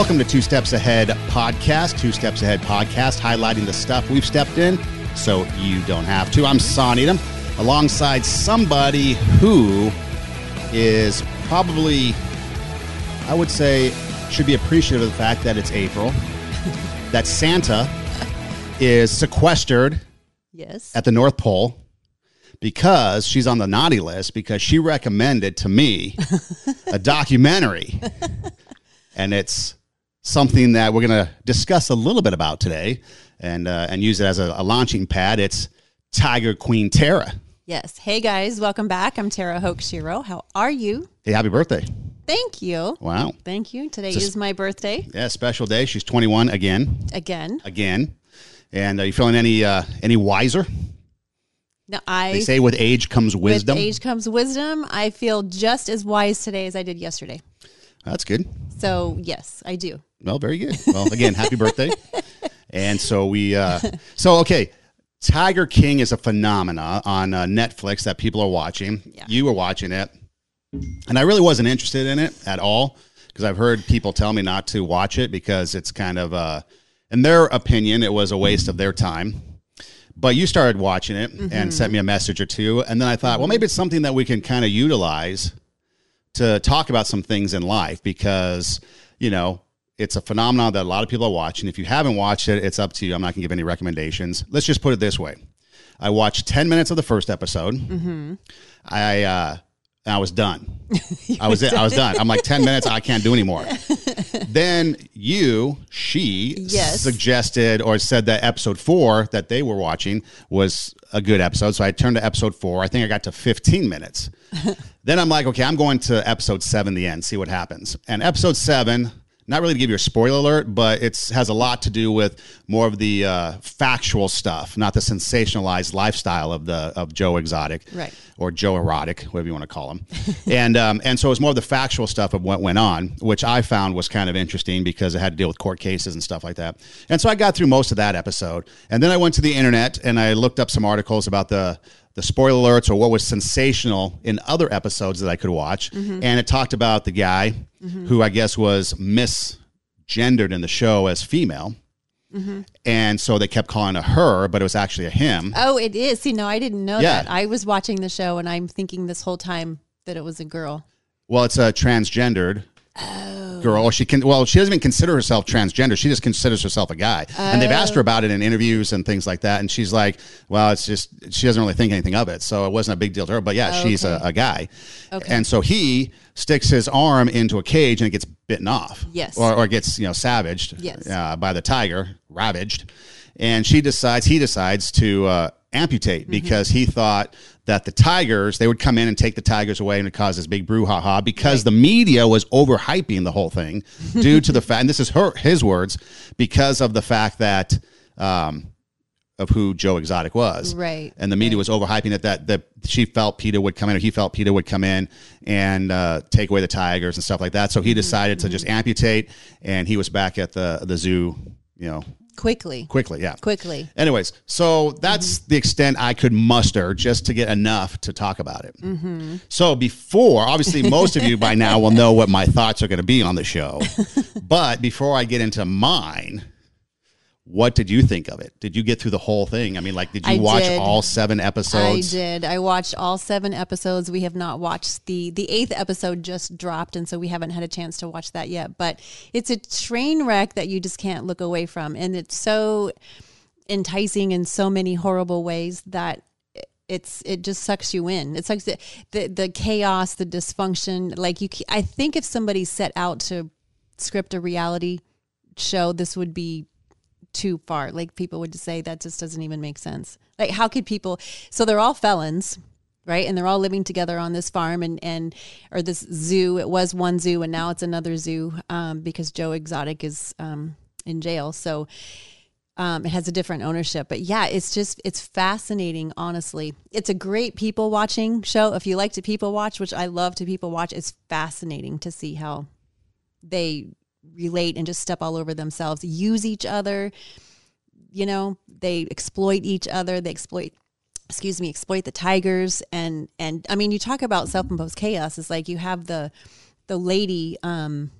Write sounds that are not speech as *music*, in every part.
welcome to Two Steps Ahead podcast. Two Steps Ahead podcast, highlighting the stuff we've stepped in so you don't have to. I'm Son Edom, alongside somebody who is probably, I would say, should be appreciative of the fact that it's April, *laughs* that Santa is sequestered Yes. at the North Pole because she's on the naughty list because she recommended to me *laughs* a documentary. and it's something that we're going to discuss a little bit about today and, uh, and use it as a, a launching pad. It's Tiger Queen Tara. Yes. Hey guys, welcome back. I'm Tara Hochshiro. How are you? Hey, happy birthday. Thank you. Wow. Thank you. Today is my birthday Yeah, special day. She's 21 again, again. again. And are you feeling any uh, any wiser? No, I They say with age comes with wisdom. age comes wisdom. I feel just as wise today as I did yesterday. That's good. So yes, I do. Well, very good. Well, again, happy birthday. And so we, uh, so okay, Tiger King is a phenomena on uh, Netflix that people are watching. Yeah. You were watching it, and I really wasn't interested in it at all because I've heard people tell me not to watch it because it's kind of, uh, in their opinion, it was a waste of their time. But you started watching it and sent me a message or two, and then I thought, well, maybe it's something that we can kind of utilize to talk about some things in life because you know it's a phenomenon that a lot of people are watching. If you haven't watched it, it's up to you. I'm not going to give any recommendations. Let's just put it this way: I watched 10 minutes of the first episode. I uh, I was done. *laughs* I was I was done. I'm like 10 minutes. I can't do anymore. *laughs* then you, she, Yes. suggested or said that episode four that they were watching was a good episode. So I turned to episode four. I think I got to 15 minutes. *laughs* then I'm like, okay, I'm going to episode seven, the end, see what happens. And episode seven, not really to give you a spoiler alert, but it has a lot to do with more of the uh, factual stuff, not the sensationalized lifestyle of the of Joe Exotic, Right. Or Joe Erotic, whatever you want to call him. *laughs* and um, and so it's more of the factual stuff of what went on, which I found was kind of interesting because it had to deal with court cases and stuff like that. And so I got through most of that episode, and then I went to the internet and I looked up some articles about the the spoiler alerts or what was sensational in other episodes that I could watch. Mm-hmm. And it talked about the guy mm-hmm. who I guess was misgendered in the show as female. Mm-hmm. And so they kept calling it her, but it was actually a him. Oh, it is. See, no, I didn't know Yeah. that. I was watching the show and I'm thinking this whole time that it was a girl. Well, it's a transgendered girl. She can. Well, she doesn't even consider herself transgender. She just considers herself a guy. And they've asked her about it in interviews and things like that. And she's like, "Well, it's just she doesn't really think anything of it, so it wasn't a big deal to her." But yeah, she's a, Okay. a guy. Okay. And so he sticks his arm into a cage and it gets bitten off. Yes. Or, or gets you know savaged. Yes. Uh, by the tiger, ravaged. And she decides. He decides to. Uh, amputate Mm-hmm. because he thought that the tigers they would come in and take the tigers away and it cause this big brouhaha because the media was overhyping the whole thing *laughs* due to the fact and this is her his words because of the fact that um of who Joe Exotic was. Right, And the media was overhyping it that that she felt PETA would come in or he felt PETA would come in and uh, take away the tigers and stuff like that. So he decided to just amputate and he was back at the the zoo, you know, Quickly. quickly, yeah. Quickly. Anyways, so that's the extent I could muster just to get enough to talk about it. Mm-hmm. So before, obviously, most of you by now will know what my thoughts are going to be on the show. *laughs* but before I get into mine, what did you think of it? Did you get through the whole thing? I mean, like, did you I watch did. all seven episodes? I did. I watched all seven episodes. We have not watched the the eighth episode just dropped, and so we haven't had a chance to watch that yet. But it's a train wreck that you just can't look away from, and it's so enticing in so many horrible ways that it's it just sucks you in. It sucks the the, the chaos, the dysfunction. Like you, I think if somebody set out to script a reality show, this would be too far. Like people would say that just doesn't even make sense. Like how could people so they're all felons, right? And they're all living together on this farm and and or this zoo. It was one zoo and now it's another zoo um, because Joe Exotic is um, in jail. So um, it has a different ownership. But yeah, it's just it's fascinating. Honestly, it's a great people watching show. If you like to people watch, which I love to people watch, it's fascinating to see how they relate and just step all over themselves, use each other. You know, they exploit each other. They exploit excuse me, exploit the tigers and and I mean you talk about self-imposed chaos. It's like you have the the lady um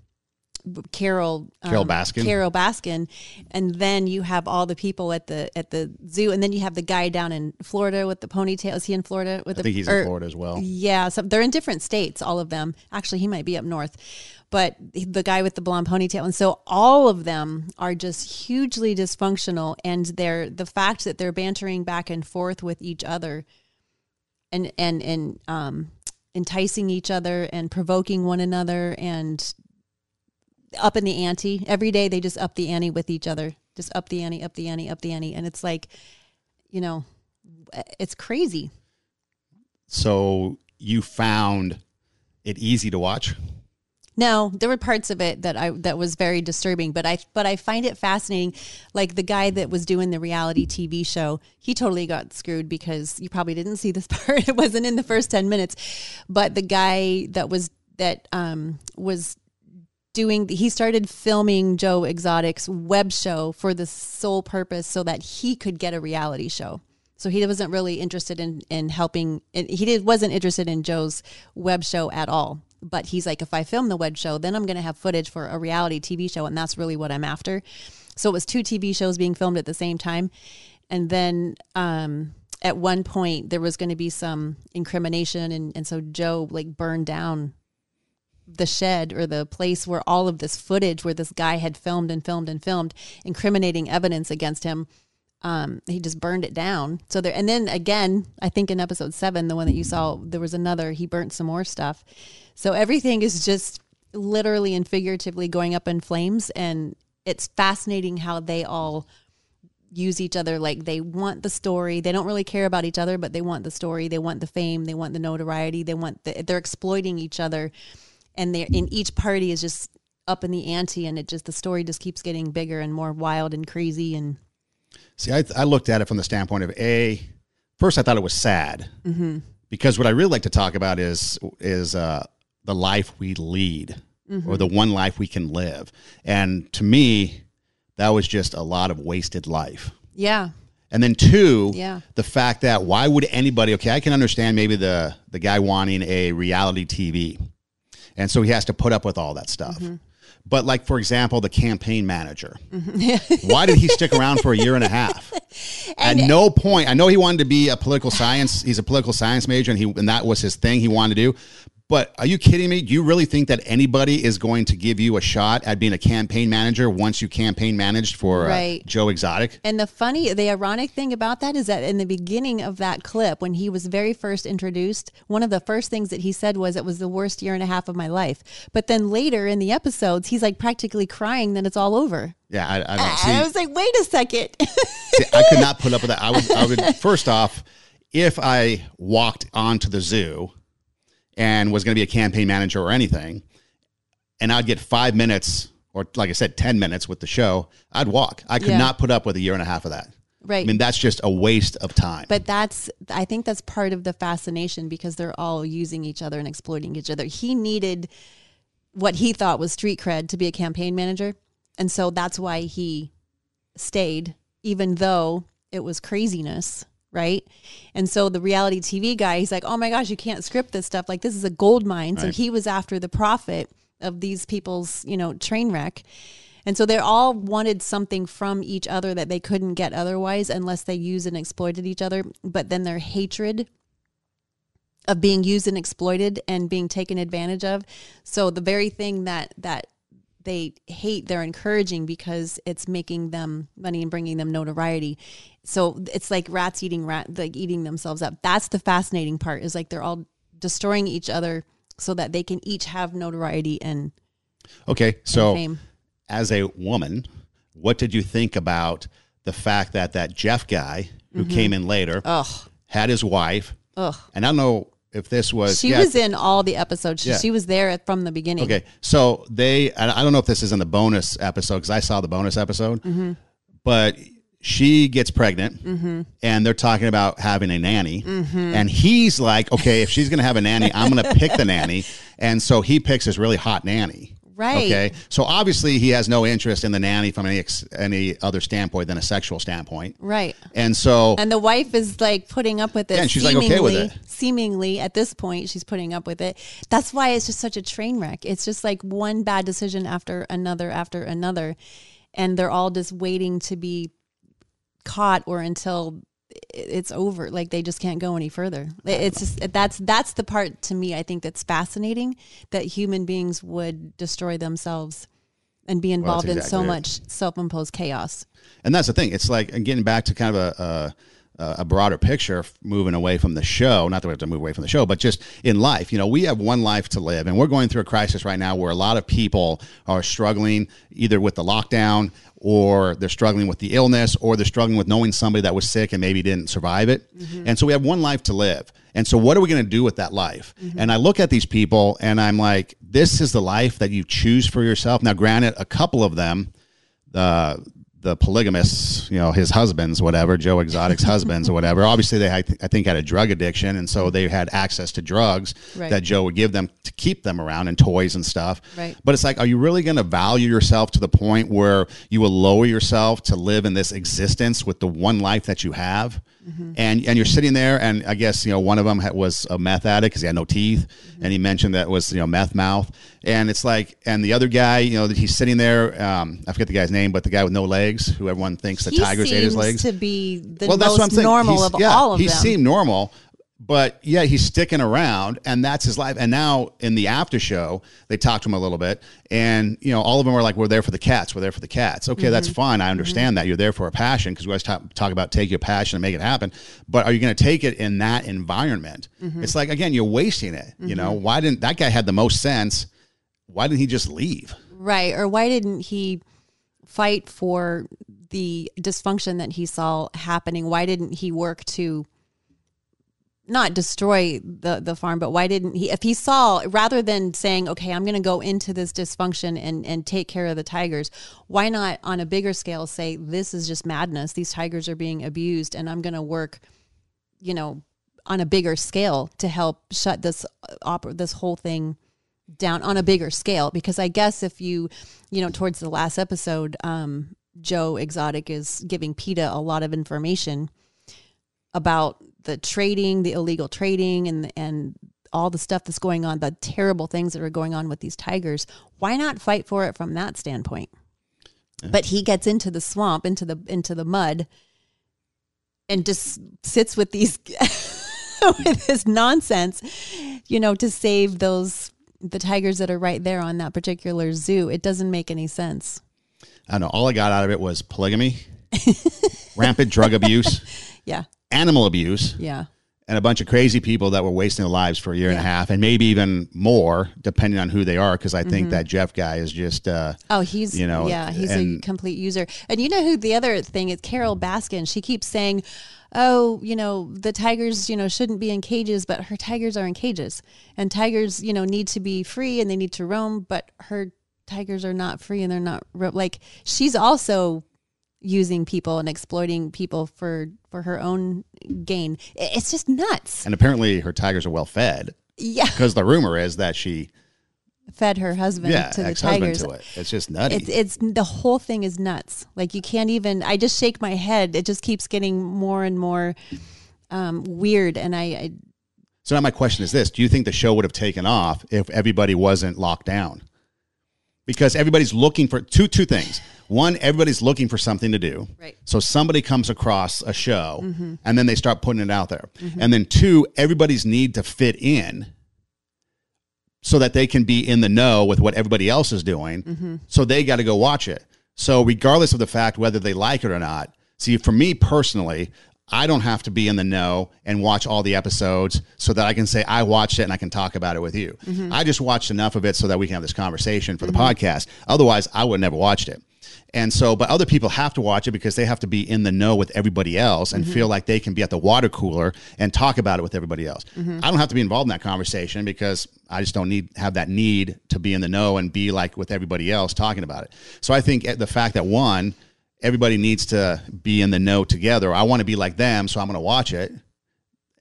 Carole Carole um, Baskin. Carole Baskin, and then you have all the people at the at the zoo, and then you have the guy down in Florida with the ponytail. Is he in Florida with I the? think he's or- in Florida as well. Yeah, so they're in different states, all of them. Actually, he might be up north, but the guy with the blonde ponytail, and so all of them are just hugely dysfunctional, and they're the fact that they're bantering back and forth with each other, and and and um, enticing each other and provoking one another and up in the ante every day. They just up the ante with each other, just up the ante, up the ante, up the ante, and it's like, you know, it's crazy. So you found it easy to watch? No, there were parts of it that I that was very disturbing, but I but I find it fascinating. Like the guy that was doing the reality TV show, he totally got screwed because you probably didn't see this *laughs* part. It wasn't in the first ten minutes, but the guy that was that um, was doing he started filming Joe Exotic's web show for the sole purpose so that he could get a reality show. So he wasn't really interested in in helping. He did, wasn't interested in Joe's web show at all. But he's like, if I film the web show, then I'm going to have footage for a reality TV show, and that's really what I'm after. So it was two TV shows being filmed at the same time, and then um, at one point there was going to be some incrimination, and and so Joe like burned down the shed or the place where all of this footage where this guy had filmed and filmed and filmed incriminating evidence against him um, he just burned it down. So there and then again i think in episode seven the one that you saw there was another he burnt some more stuff. So everything is just literally and figuratively going up in flames and it's fascinating how they all use each other. Like they want the story. They don't really care about each other but they want the story. They want the fame. They want the notoriety. They want the, they're exploiting each other and they're in each party is just up in the ante and it just the story just keeps getting bigger and more wild and crazy and See, I, I looked at it from the standpoint of a. First, I thought it was sad because what I really like to talk about is is uh, the life we lead or the one life we can live, and to me, that was just a lot of wasted life. yeah And then two, Yeah. the fact that why would anybody? Okay, I can understand maybe the the guy wanting a reality TV, and so he has to put up with all that stuff. Mm-hmm. But like for example, the campaign manager, *laughs* why did he stick around for a year and a half? *laughs* At no point, I know he wanted to be a political science. He's a political science major, and he and that was his thing. He wanted to do. But are you kidding me? Do you really think that anybody is going to give you a shot at being a campaign manager once you campaign managed for uh, Joe Exotic? And the funny, the ironic thing about that is that in the beginning of that clip, when he was very first introduced, one of the first things that he said was it was the worst year and a half of my life. But then later in the episodes, he's like practically crying that it's all over. Yeah, I, I don't see. I was like, wait a second. *laughs* See, I could not put up with that. I would, I would first off, if I walked onto the zoo and was going to be a campaign manager or anything, and I'd get five minutes or, like I said, 10 minutes with the show, I'd walk. I could Yeah. not put up with a year and a half of that. right. I mean, that's just a waste of time. But that's, I think that's part of the fascination because they're all using each other and exploiting each other. He needed what he thought was street cred to be a campaign manager. And so that's why he stayed, even though it was craziness. Right. And so the reality TV guy, he's like, oh my gosh, you can't script this stuff. Like, this is a gold mine. So he was after the profit of these people's, you know, train wreck. And so they all wanted something from each other that they couldn't get otherwise unless they used and exploited each other. But then their hatred of being used and exploited and being taken advantage of. So the very thing that that they hate, they're encouraging because it's making them money and bringing them notoriety. So it's like rats eating rat, like eating themselves up. That's the fascinating part. Is like they're all destroying each other so that they can each have notoriety and okay, so fame. as a woman, what did you think about the fact that that Jeff guy who mm-hmm. came in later Ugh, had his wife, ugh. and I don't know if this was She yeah, was in all the episodes. She, Yeah. she was there from the beginning. Okay, so they, I don't know if this is in the bonus episode because I saw the bonus episode, Mm-hmm. but she gets pregnant and they're talking about having a nanny. Mm-hmm. And he's like, okay, if she's going to have a nanny, I'm going to pick the nanny. *laughs* And so he picks this really hot nanny. Right. Okay. So obviously he has no interest in the nanny from any ex- any other standpoint than a sexual standpoint. Right. And so And the wife is like putting up with it. Yeah, and she's, like, okay with it. Seemingly, at this point, she's putting up with it. That's why it's just such a train wreck. It's just like one bad decision after another after another, and they're all just waiting to be caught or until it's over. Like they just can't go any further. It's just that's that's the part to me I think that's fascinating that human beings would destroy themselves and be involved in so it. much self-imposed chaos. And that's the thing. It's like and getting back to kind of a, uh, a a broader picture, moving away from the show. Not that we have to move away from the show, but just in life. You know, we have one life to live, and we're going through a crisis right now where a lot of people are struggling either with the lockdown or they're struggling with the illness or they're struggling with knowing somebody that was sick and maybe didn't survive it. Mm-hmm. And so we have one life to live. And so what are we going to do with that life? Mm-hmm. And I look at these people and I'm like, this is the life that you choose for yourself. Now, granted, a couple of them, the the polygamists, you know, his husbands, whatever, Joe Exotic's *laughs* husbands or whatever. Obviously, they I, th- I think had a drug addiction, and so they had access to drugs Right. that Joe would give them to keep them around and toys and stuff. Right. But it's like, are you really going to value yourself to the point where you will lower yourself to live in this existence with the one life that you have? And and you're sitting there, and I guess you know one of them had, was a meth addict because he had no teeth, and he mentioned that was you know meth mouth, and it's like, and the other guy, you know, that he's sitting there. Um, I forget the guy's name, but the guy with no legs, who everyone thinks the he tigers ate his legs. to be the well, that's what I'm most normal He's- of yeah, all of he them. He seemed normal, but yeah, he's sticking around, and that's his life. And now in the after show, they talked to him a little bit, and you know, all of them were like, "We're there for the cats. We're there for the cats." Okay, that's Mm-hmm. fine. I understand that you're there for a passion because we always talk, talk about take your passion and make it happen. But are you going to take it in that environment? Mm-hmm. It's like again, you're wasting it. You know, why didn't that guy had the most sense? Why didn't he just leave? right. Or why didn't he fight for the dysfunction that he saw happening? Why didn't he work to not destroy the, the farm, but why didn't he, if he saw, rather than saying, okay, I'm going to go into this dysfunction and, and take care of the tigers, why not on a bigger scale say, this is just madness. These tigers are being abused and I'm going to work, you know, on a bigger scale to help shut this op- this whole thing down on a bigger scale because I guess if you you know towards the last episode um Joe Exotic is giving PETA a lot of information about the trading, the illegal trading and and all the stuff that's going on, the terrible things that are going on with these tigers. Why not fight for it from that standpoint? But he gets into the swamp, into the into the mud and just sits with these *laughs* with his nonsense, you know, to save those the tigers that are right there on that particular zoo. It doesn't make any sense. I don't know. All I got out of it was polygamy, *laughs* rampant drug abuse, *laughs* Yeah. Animal abuse, Yeah. and a bunch of crazy people that were wasting their lives for a year and a half, and maybe even more, depending on who they are. Because I Mm-hmm. think that Jeff guy is just, uh, Oh, he's You know, yeah, he's a complete user. And you know who the other thing is? Carole Baskin. She keeps saying, "Oh, you know, the tigers, you know, shouldn't be in cages, but her tigers are in cages, and tigers, you know, need to be free and they need to roam, but her tigers are not free and they're not ro-. like she's also." Using people and exploiting people for for her own gain. It's just nuts and apparently her tigers are well fed. yeah Because the rumor is that she, fed her husband yeah, to the tigers to it. It's just nutty. It's it's the whole thing is nuts. Like you can't even. I just shake my head. It just keeps getting more and more um, weird. And I, I so now my question is this: Do you think the show would have taken off if everybody wasn't locked down? Because everybody's looking for two two things. One, everybody's looking for something to do. Right. Mm-hmm. So somebody comes across a show and then they start putting it out there. And then two, everybody's need to fit in so that they can be in the know with what everybody else is doing. Mm-hmm. So they got to go watch it. So regardless of the fact whether they like it or not, see for me personally, I don't have to be in the know and watch all the episodes so that I can say I watched it and I can talk about it with you. I just watched enough of it so that we can have this conversation for the podcast. Otherwise, I would have never watched it. And so, but other people have to watch it because they have to be in the know with everybody else and feel mm-hmm. like they can be at the water cooler and talk about it with everybody else. Mm-hmm. I don't have to be involved in that conversation because I just don't need have that need to be in the know and be like with everybody else talking about it. So I think the fact that one, everybody needs to be in the know together. I want to be like them, so I'm going to watch it.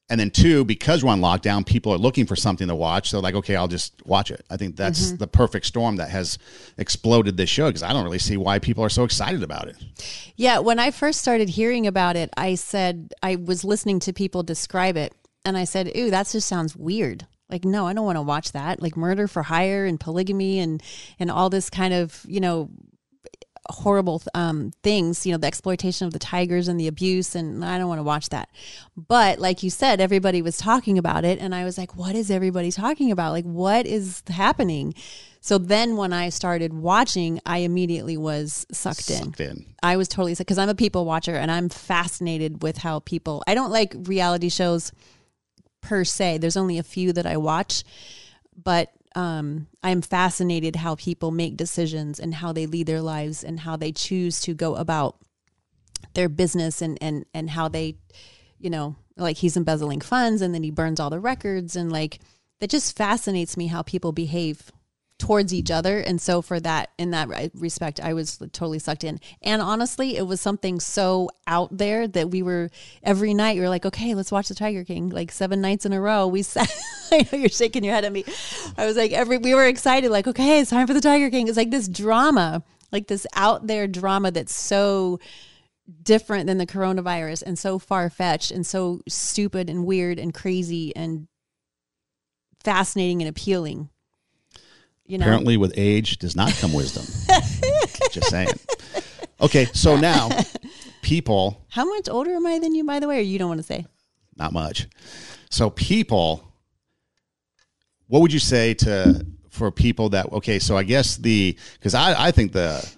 And then two, because we're on lockdown, people are looking for something to watch. So like, okay, I'll just watch it. I think that's Mm-hmm. the perfect storm that has exploded this show because I don't really see why people are so excited about it. Yeah, when I first started hearing about it, I said I was listening to people describe it, and I said, "Ooh, that just sounds weird." Like, no, I don't want to watch that. Like murder for hire and polygamy and and all this kind of you know horrible um, things. You know, the exploitation of the tigers and the abuse, and I don't want to watch that. But like you said, everybody was talking about it, and I was like, "What is everybody talking about? Like, what is happening?" So then, when I started watching, I immediately was sucked in. Sucked in. I was totally sick because I'm a people watcher and I'm fascinated with how people. I don't like reality shows per se. There's only a few that I watch, but um, I'm fascinated how people make decisions and how they lead their lives and how they choose to go about their business and and and how they, you know, like he's embezzling funds and then he burns all the records and like that just fascinates me how people behave towards each other. And so for that in that respect i was totally sucked in. And honestly it was something so out there that we were every night you were like okay let's watch the tiger king like seven nights in a row. We sat *laughs* i know you're shaking your head at me. I was like every we were excited like okay it's time for the tiger king. It's like this drama like this out there drama that's so different than the coronavirus and so far-fetched and so stupid and weird and crazy and fascinating and appealing you know Apparently, with age does not come wisdom. *laughs* Just saying. Okay, so now *laughs* people, How much older am I than you, by the way, or you don't want to say? not much. So people, what would you say to for people that okay? So I guess the because I I think the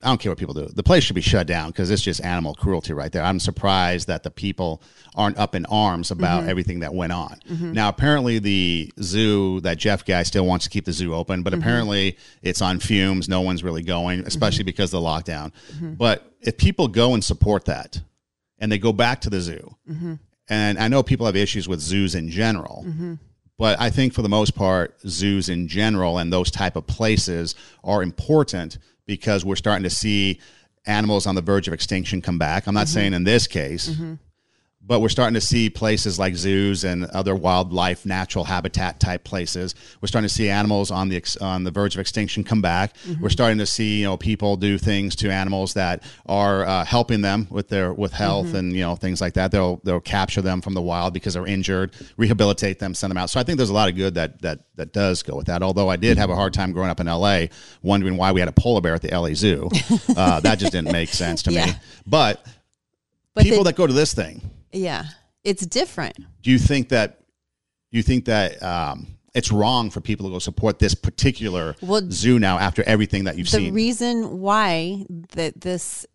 I don't care what people do. The place should be shut down because it's just animal cruelty right there. I'm surprised that the people aren't up in arms about mm-hmm. everything that went on. Mm-hmm. Now, apparently, the zoo that Jeff guy still wants to keep the zoo open, but mm-hmm. apparently it's on fumes. No one's really going, especially because of the lockdown. But if people go and support that, and they go back to the zoo, and I know people have issues with zoos in general. But I think for the most part, zoos in general and those type of places are important because we're starting to see animals on the verge of extinction come back. I'm not mm-hmm. saying in this case, mm-hmm. But we're starting to see places like zoos and other wildlife natural habitat type places. We're starting to see animals on the ex- on the verge of extinction come back. We're starting to see you know people do things to animals that are uh, helping them with their with health and you know things like that. They'll they'll capture them from the wild because they're injured rehabilitate them send them out. So i think there's a lot of good that that that does go with that. Although i did have a hard time growing up in la wondering why we had a polar bear at the la zoo. *laughs* Uh, that just didn't make sense to me. But But people the- that go to this thing Yeah, it's different. do you think that do you think that um, it's wrong for people to go support this particular Well, zoo now after everything that you've the seen? The reason why that this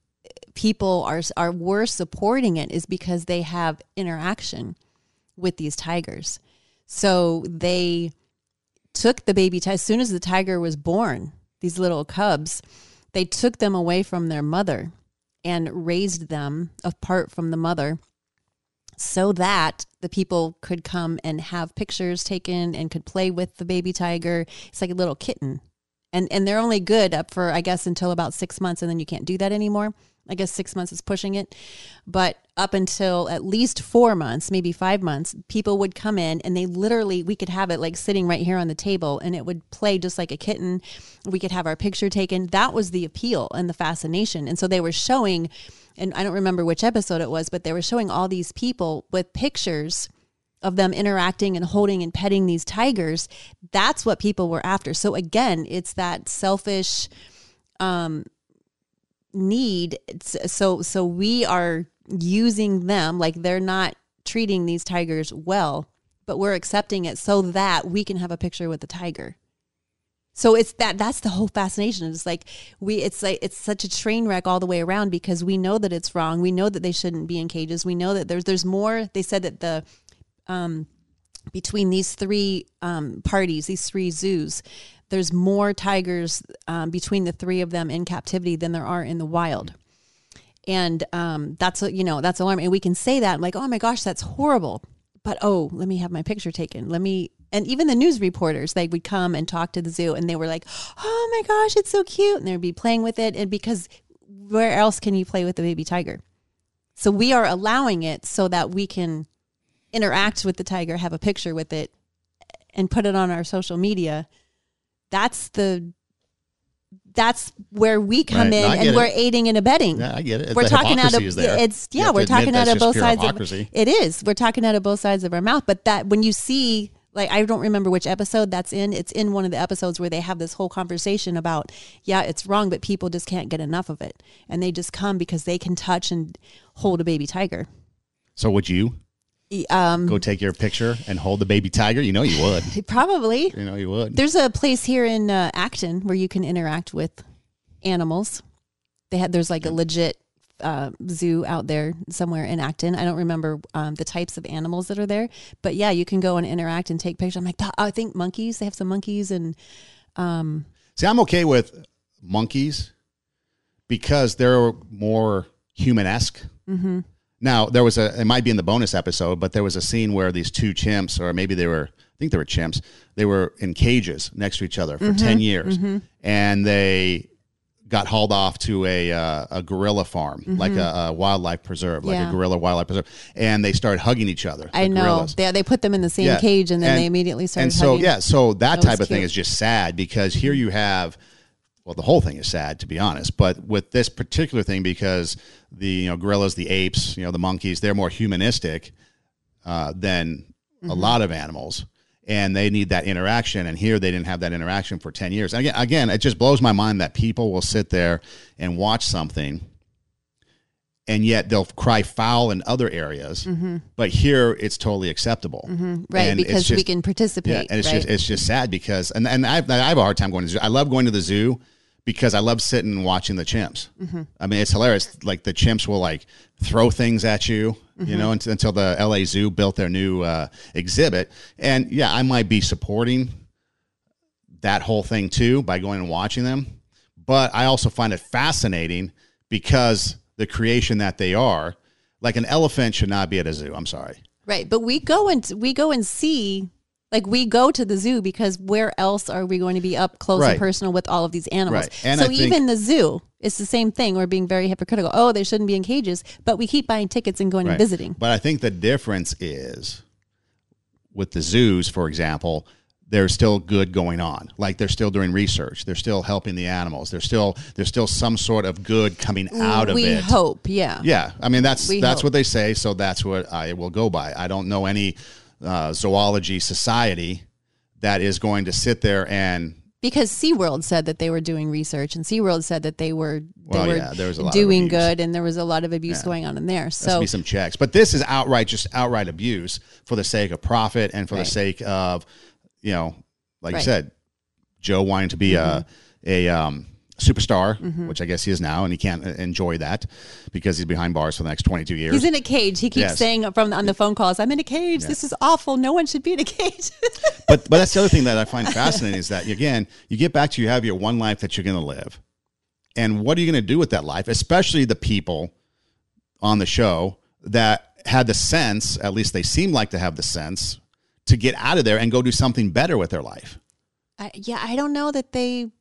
people are are were supporting it is because they have interaction with these tigers. So they took the baby ti- as soon as the tiger was born, these little cubs, they took them away from their mother and raised them apart from the mother so that the people could come and have pictures taken and could play with the baby tiger. It's like a little kitten. And and they're only good up for I guess until about 6 months and then you can't do that anymore. I guess 6 months is pushing it. But up until at least 4 months, maybe 5 months, people would come in and they literally we could have it like sitting right here on the table and it would play just like a kitten. We could have our picture taken. That was the appeal and the fascination. And so they were showing and I don't remember which episode it was, but they were showing all these people with pictures of them interacting and holding and petting these tigers. That's what people were after. So again, it's that selfish um, need. It's, so so we are using them like they're not treating these tigers well, but we're accepting it so that we can have a picture with the tiger. So it's that that's the whole fascination. It's like we it's like it's such a train wreck all the way around because we know that it's wrong. We know that they shouldn't be in cages. We know that there's there's more they said that the um between these three um parties, these three zoos, there's more tigers um, between the three of them in captivity than there are in the wild. And um, that's you know that's alarming. And we can say that like, oh my gosh, that's horrible. But oh, let me have my picture taken. Let me. And even the news reporters, they would come and talk to the zoo, and they were like, "Oh my gosh, it's so cute!" And they'd be playing with it. And because where else can you play with the baby tiger? So we are allowing it so that we can interact with the tiger, have a picture with it, and put it on our social media, that's the that's where we come Right. in No, and get we're aiding and abetting. Yeah, I get it. we're talking out of it's yeah, we're talking out of both sides hypocrisy. of it is. We're talking out of both sides of our mouth. But that when you see like I don't remember which episode that's in. It's in one of the episodes where they have this whole conversation about, yeah, it's wrong, but people just can't get enough of it. And they just come because they can touch and hold a baby tiger. So would you Um, go take your picture and hold the baby tiger? You know you would. *laughs* probably. You know you would. There's a place here in uh, Acton where you can interact with animals. They had there's like a legit uh, zoo out there somewhere in Acton. I don't remember um, the types of animals that are there, but yeah, you can go and interact and take pictures. I'm like, I think monkeys. They have some monkeys and um, See, I'm okay with monkeys because they're more human esque. Mm-hmm. Now, there was a, it might be in the bonus episode, but there was a scene where these two chimps, or maybe they were, I think they were chimps, they were in cages next to each other Mm-hmm. for 10 years. And they got hauled off to a, uh, a gorilla farm, like a, a wildlife preserve, like Mm-hmm. Yeah. a gorilla wildlife preserve. And they started hugging each other. I know gorillas. they they put them in the same Yeah. cage and then And- they immediately started. and so hugging. yeah so that, That type of thing is just sad because here you have well the whole thing is sad to be honest but with this particular thing because the you know gorillas the apes you know the monkeys they're more humanistic uh, than Mm-hmm. a lot of animals and they need that interaction and here they didn't have that interaction for 10 years and again, again it just blows my mind that people will sit there and watch something and yet they'll cry foul in other areas but here it's totally acceptable Mm-hmm. right And because we can participate. yeah, and it's right? just it's just sad because and and I I have a hard time going to the zoo. I love going to the zoo because I love sitting and watching the chimps. Mm-hmm. I mean, it's hilarious. Like the chimps will like throw things at you, Mm-hmm. you know, until, until the LA Zoo built their new uh, exhibit. And yeah, I might be supporting that whole thing too by going and watching them, but I also find it fascinating because the creation that they are. Like an elephant should not be at a zoo. I'm sorry. Right, but we go and we go and see like we go to the zoo because where else are we going to be up close Right. and personal with all of these animals? Right. And so I even the zoo, it's the same thing. We're being very hypocritical. Oh, they shouldn't be in cages, but we keep buying tickets and going and visiting. But I think the difference is with the zoos, for example, there's still good going on. Like they're still doing research. They're still helping the animals. There's still there's still some sort of good coming out of we it. We hope, yeah. Yeah, I mean that's We that's hope. what they say, so that's what I will go by. I don't know any uh, zoology society that is going to sit there and Because SeaWorld said that they were doing research and SeaWorld said that they were they Well, were yeah, there was a lot doing good and there was a lot of abuse going on in there. So be some checks. But this is outright just outright abuse for the sake of profit and for Right. the sake of, you know, like Right. you said, Joe wanting to be a a um, superstar, Mm-hmm. which I guess he is now, and he can't uh, enjoy that because he's behind bars for the next twenty two years. He's in a cage. He keeps Yes. saying from on the phone calls, "I'm in a cage. This is awful. No one should be in a cage." *laughs* but but that's the other thing that I find fascinating is that again, you get back to you have your one life that you're going to live, and what are you going to do with that life? Especially the people on the show that had the sense, at least they seem like to have the sense, to get out of there and go do something better with their life. I, yeah, I don't know that they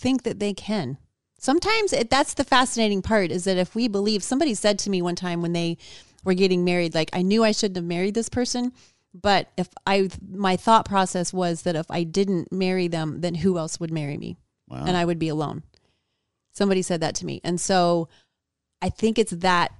think that they can. Sometimes it, that's the fascinating part is that if we believe, somebody said to me one time when they were getting married, like I knew I shouldn't have married this person, but if I, my thought process was that if I didn't marry them, then who else would marry me? Wow. And I would be alone. Somebody said that to me. And so I think it's that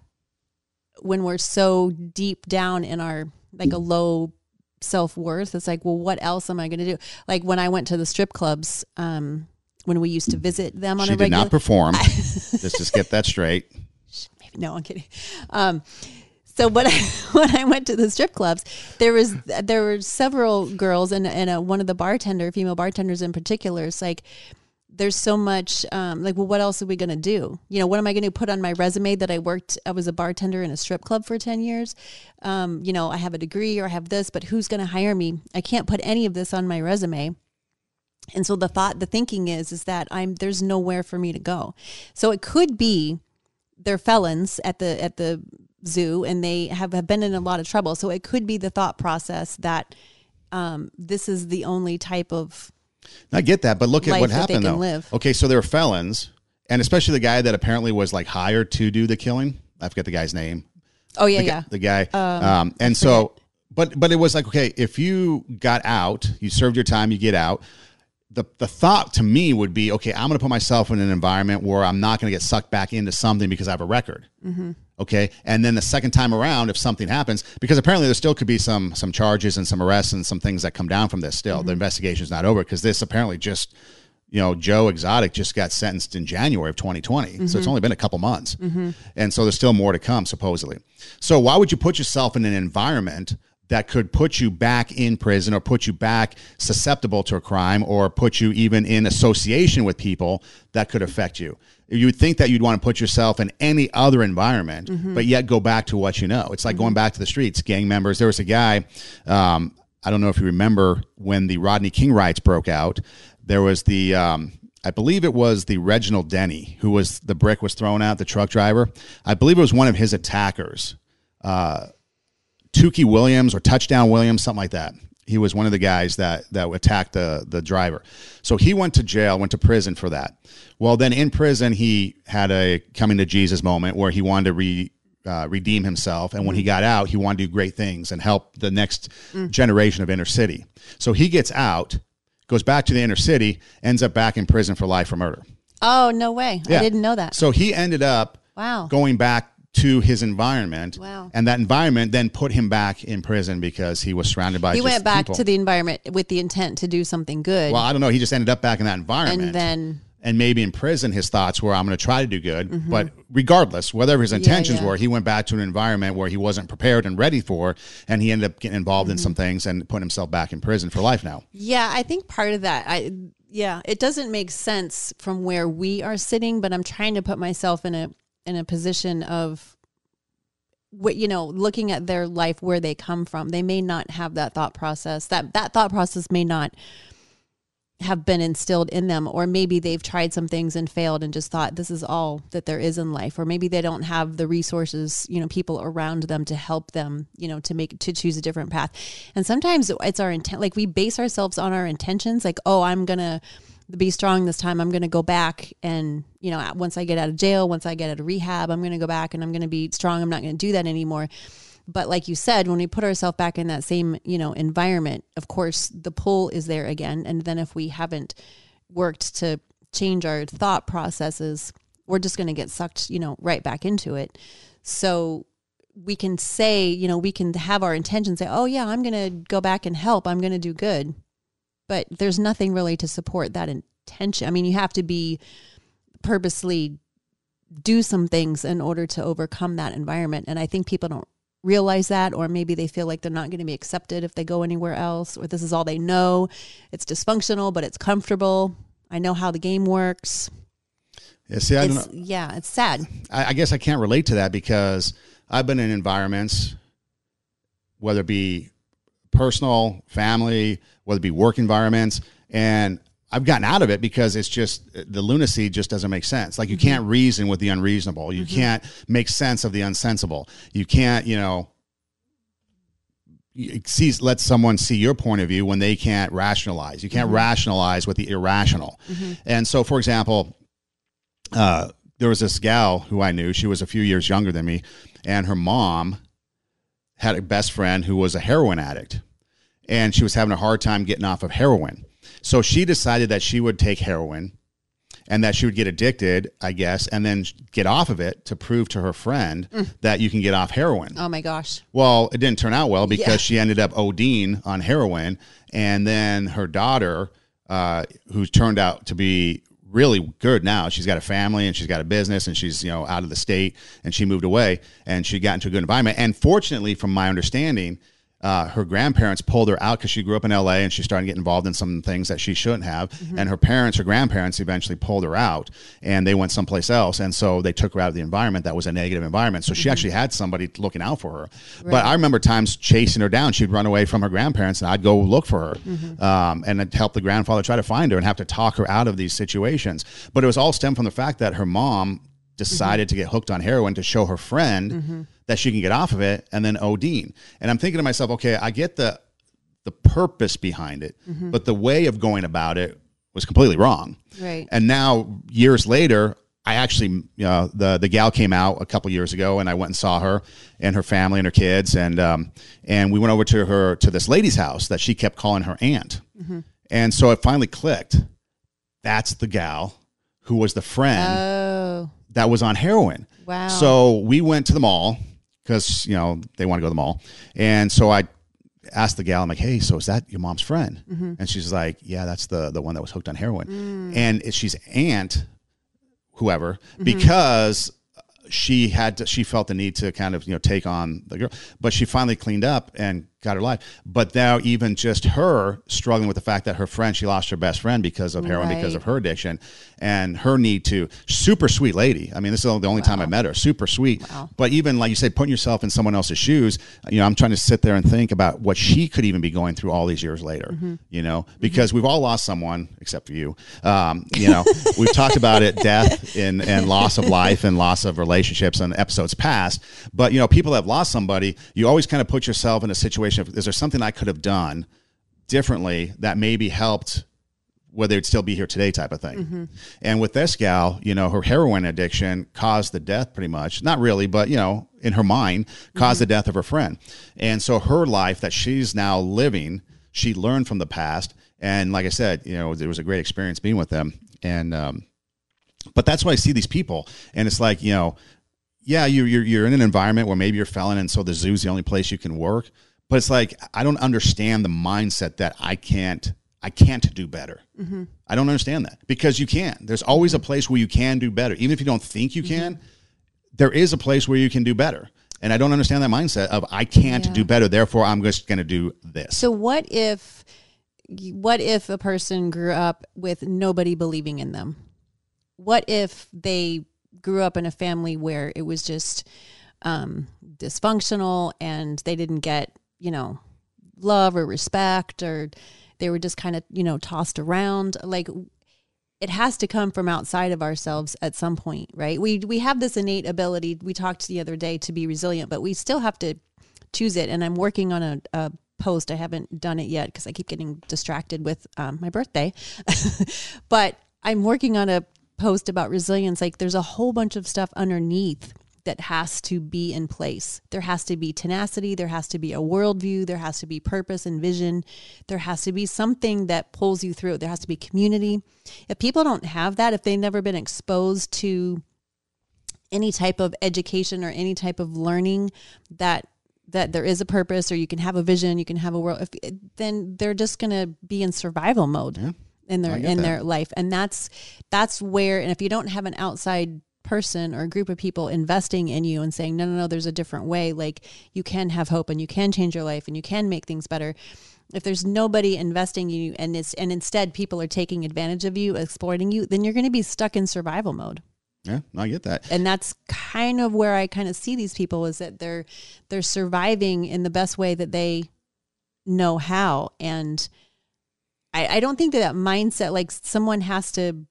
when we're so deep down in our, like a low self worth, it's like, well, what else am I going to do? Like when I went to the strip clubs, um, when we used to visit them on she a did not perform. *laughs* Let's just get that straight. no, I'm kidding. Um, so when I *laughs* when I went to the strip clubs, there was there were several girls and and uh one of the bartender, female bartenders in particular, is like. There's so much, um, like, well, what else are we going to do? You know, what am I going to put on my resume that I worked, I was a bartender in a strip club for 10 years? Um, you know, I have a degree or I have this, but who's going to hire me? I can't put any of this on my resume. And so the thought, the thinking is, is that I'm, there's nowhere for me to go. So it could be they're felons at the at the zoo and they have, have been in a lot of trouble. So it could be the thought process that um, this is the only type of I get that, but look at what happened though. live. Okay, so they were felons, and especially the guy that apparently was like hired to do the killing. I forget the guy's name. oh yeah the, yeah the guy. Um, and so but but it was like okay, if you got out, you served your time, you get out. The, the thought to me would be okay i'm going to put myself in an environment where i'm not going to get sucked back into something because i have a record. Mm-hmm. Okay? And then the second time around if something happens because apparently there still could be some some charges and some arrests and some things that come down from this still. The mm-hmm. investigation is not over because this apparently just you know joe exotic just got sentenced in january of 2020 so it's mm-hmm. only been a couple months. And so there's still more to come supposedly. So why would you put yourself in an environment that could put you back in prison or put you back susceptible to a crime or put you even in association with people that could affect you. You would think that you'd want to put yourself in any other environment, but yet go back to what you know. It's like going back to the streets, gang members. There was a guy, um, I don't know if you remember when the Rodney King riots broke out, there was the. Um, I believe it was the Reginald Denny who was the brick was thrown out, the truck driver. I believe it was one of his attackers. Tukey Williams or Touchdown Williams, something like that. He was one of the guys that that attacked the the driver. So he went to jail, went to prison for that. Well, then in prison he had a coming to Jesus moment where he wanted to re uh, redeem himself, and when he got out, he wanted to do great things and help the next generation of inner city. So he gets out, goes back to the inner city, ends up back in prison for life for murder. Oh no way! I didn't know that. So he ended up Wow. going back to his environment. Wow. And that environment then put him back in prison because he was surrounded by he went back people. to the environment with the intent to do something good, Well, I don't know. He just ended up back in that environment. and then and maybe in prison, his thoughts were, I'm going to try to do good. But regardless, whatever his intentions Mm-hmm. yeah. were, he went back to an environment where he wasn't prepared and ready for. And he ended up getting involved in Mm-hmm. some things and putting himself back in prison for life now. Yeah, I think part of that, I yeah, it doesn't make sense from where we are sitting, but I'm trying to put myself in a in a position of what you know, looking at their life where they come from. They may not have that thought process. That that thought process may not have been instilled in them or maybe they've tried some things and failed and just thought this is all that there is in life or maybe they don't have the resources you know people around them to help them you know to make to choose a different path and sometimes it's our intent like we base ourselves on our intentions like oh i'm gonna be strong this time i'm gonna go back and you know once i get out of jail once i get out of rehab i'm gonna go back and i'm gonna be strong. I'm not gonna do that anymore. But like you said when we put ourselves back in that same you know environment of course the pull is there again. And then if we haven't worked to change our thought processes we're just going to get sucked you know right back into it. So we can say you know we can have our intention say oh yeah i'm going to go back and help. I'm going to do good but there's nothing really to support that intention. I mean you have to be purposely do some things in order to overcome that environment. And i think people don't realize that or maybe they feel like they're not going to be accepted if they go anywhere else or this is all they know. It's dysfunctional but it's comfortable. I know how the game works. Yeah, see, I don't know. it's yeah it's sad. I, I guess I can't relate to that because I've been in environments, whether it be personal, family, whether it be work environments, and I've gotten out of it because it's just the lunacy just doesn't make sense. Like you mm-hmm. can't reason with the unreasonable. You mm-hmm. can't make sense of the unsensible. You can't, you know, see let someone see your point of view when they can't rationalize. You can't mm-hmm. rationalize with the irrational. And so for example, uh, there was this gal who I knew. She was a few years younger than me, and her mom had a best friend who was a heroin addict, and she was having a hard time getting off of heroin. So she decided that she would take heroin, and that she would get addicted, I guess, and then get off of it to prove to her friend that you can get off heroin. oh my gosh Well, it didn't turn out well because Yeah. she ended up ODing on heroin, and then her daughter, uh, who turned out to be really good now, she's got a family and she's got a business and she's you know out of the state and she moved away and she got into a good environment. And fortunately, from my understanding. Uh, her grandparents pulled her out because she grew up in LA and she started getting involved in some things that she shouldn't have. And her parents, her grandparents, eventually pulled her out and they went someplace else. And so they took her out of the environment that was a negative environment. So she actually had somebody looking out for her. But I remember times chasing her down. She'd run away from her grandparents and I'd go look for her um, and help the grandfather try to find her and have to talk her out of these situations. But it was all stemmed from the fact that her mom decided to get hooked on heroin to show her friend mm-hmm. that she can get off of it and then ODing. And I'm thinking to myself, okay, I get the the purpose behind it, mm-hmm. but the way of going about it was completely wrong. Right. And now years later, I actually, you know, the the gal came out a couple years ago, and I went and saw her and her family and her kids, and um, and we went over to her to this lady's house that she kept calling her aunt, mm-hmm. and so it finally clicked. That's the gal who was the friend Oh, that was on heroin. wow. So we went to the mall because you know they want to go to the mall, and so I asked the gal, I'm like, "Hey, so is that your mom's friend?" Mm-hmm. And she's like, "Yeah, that's the the one that was hooked on heroin." Mm. And it- she's aunt, whoever, Mm-hmm. because she had to, she felt the need to kind of you know take on the girl, but she finally cleaned up and got her life. But now even just her struggling with the fact that her friend she lost her best friend because of heroin because of her addiction and her need to super sweet lady. I mean, this is the only time I met her. Super sweet. But even like you said, putting yourself in someone else's shoes, you know, I'm trying to sit there and think about what she could even be going through all these years later. You know, because we've all lost someone except for you. Um, you know, we've talked about it, death and and loss of life and loss of relationships on episodes past. But you know, people that have lost somebody, you always kind of put yourself in a situation of is there something I could have done differently that maybe helped whether it'd still be here today type of thing. And with this gal, you know, her heroin addiction caused the death pretty much. Not really, but you know, in her mind, caused the death of her friend. And so her life that she's now living, she learned from the past. And like I said, you know, it was a great experience being with them. And um but that's why I see these people and it's like, you know, yeah, you're, you're, you're in an environment where maybe you're felon and so the zoo's the only place you can work. But it's like, I don't understand the mindset that I can't, I can't do better. I don't understand that because you can. There's always a place where you can do better. Even if you don't think you can, there is a place where you can do better. And I don't understand that mindset of I can't Yeah. do better, therefore I'm just going to do this. So what if what if a person grew up with nobody believing in them? What if they grew up in a family where it was just um, dysfunctional and they didn't get, you know, love or respect or they were just kind of, you know, tossed around? Like it has to come from outside of ourselves at some point, right? We we have this innate ability. We talked the other day to be resilient, but we still have to choose it. And I'm working on a, a post. I haven't done it yet because I keep getting distracted with um, my birthday. *laughs* but I'm working on a post about resilience. Like there's a whole bunch of stuff underneath that has to be in place. There has to be tenacity. There has to be a worldview. There has to be purpose and vision. There has to be something that pulls you through. There has to be community. If people don't have that, if they've never been exposed to any type of education or any type of learning that that there is a purpose or you can have a vision, you can have a world, if, then they're just going to be in survival mode in their in that. their life, and that's that's where. And if you don't have an outside person or a group of people investing in you and saying, no, no, no, there's a different way. Like you can have hope and you can change your life and you can make things better. If there's nobody investing in you and it's and instead people are taking advantage of you, exploiting you, then you're going to be stuck in survival mode yeah, I get that. and that's kind of where I kind of see these people is that they're they're surviving in the best way that they know how, and I, I don't think that that mindset like someone has to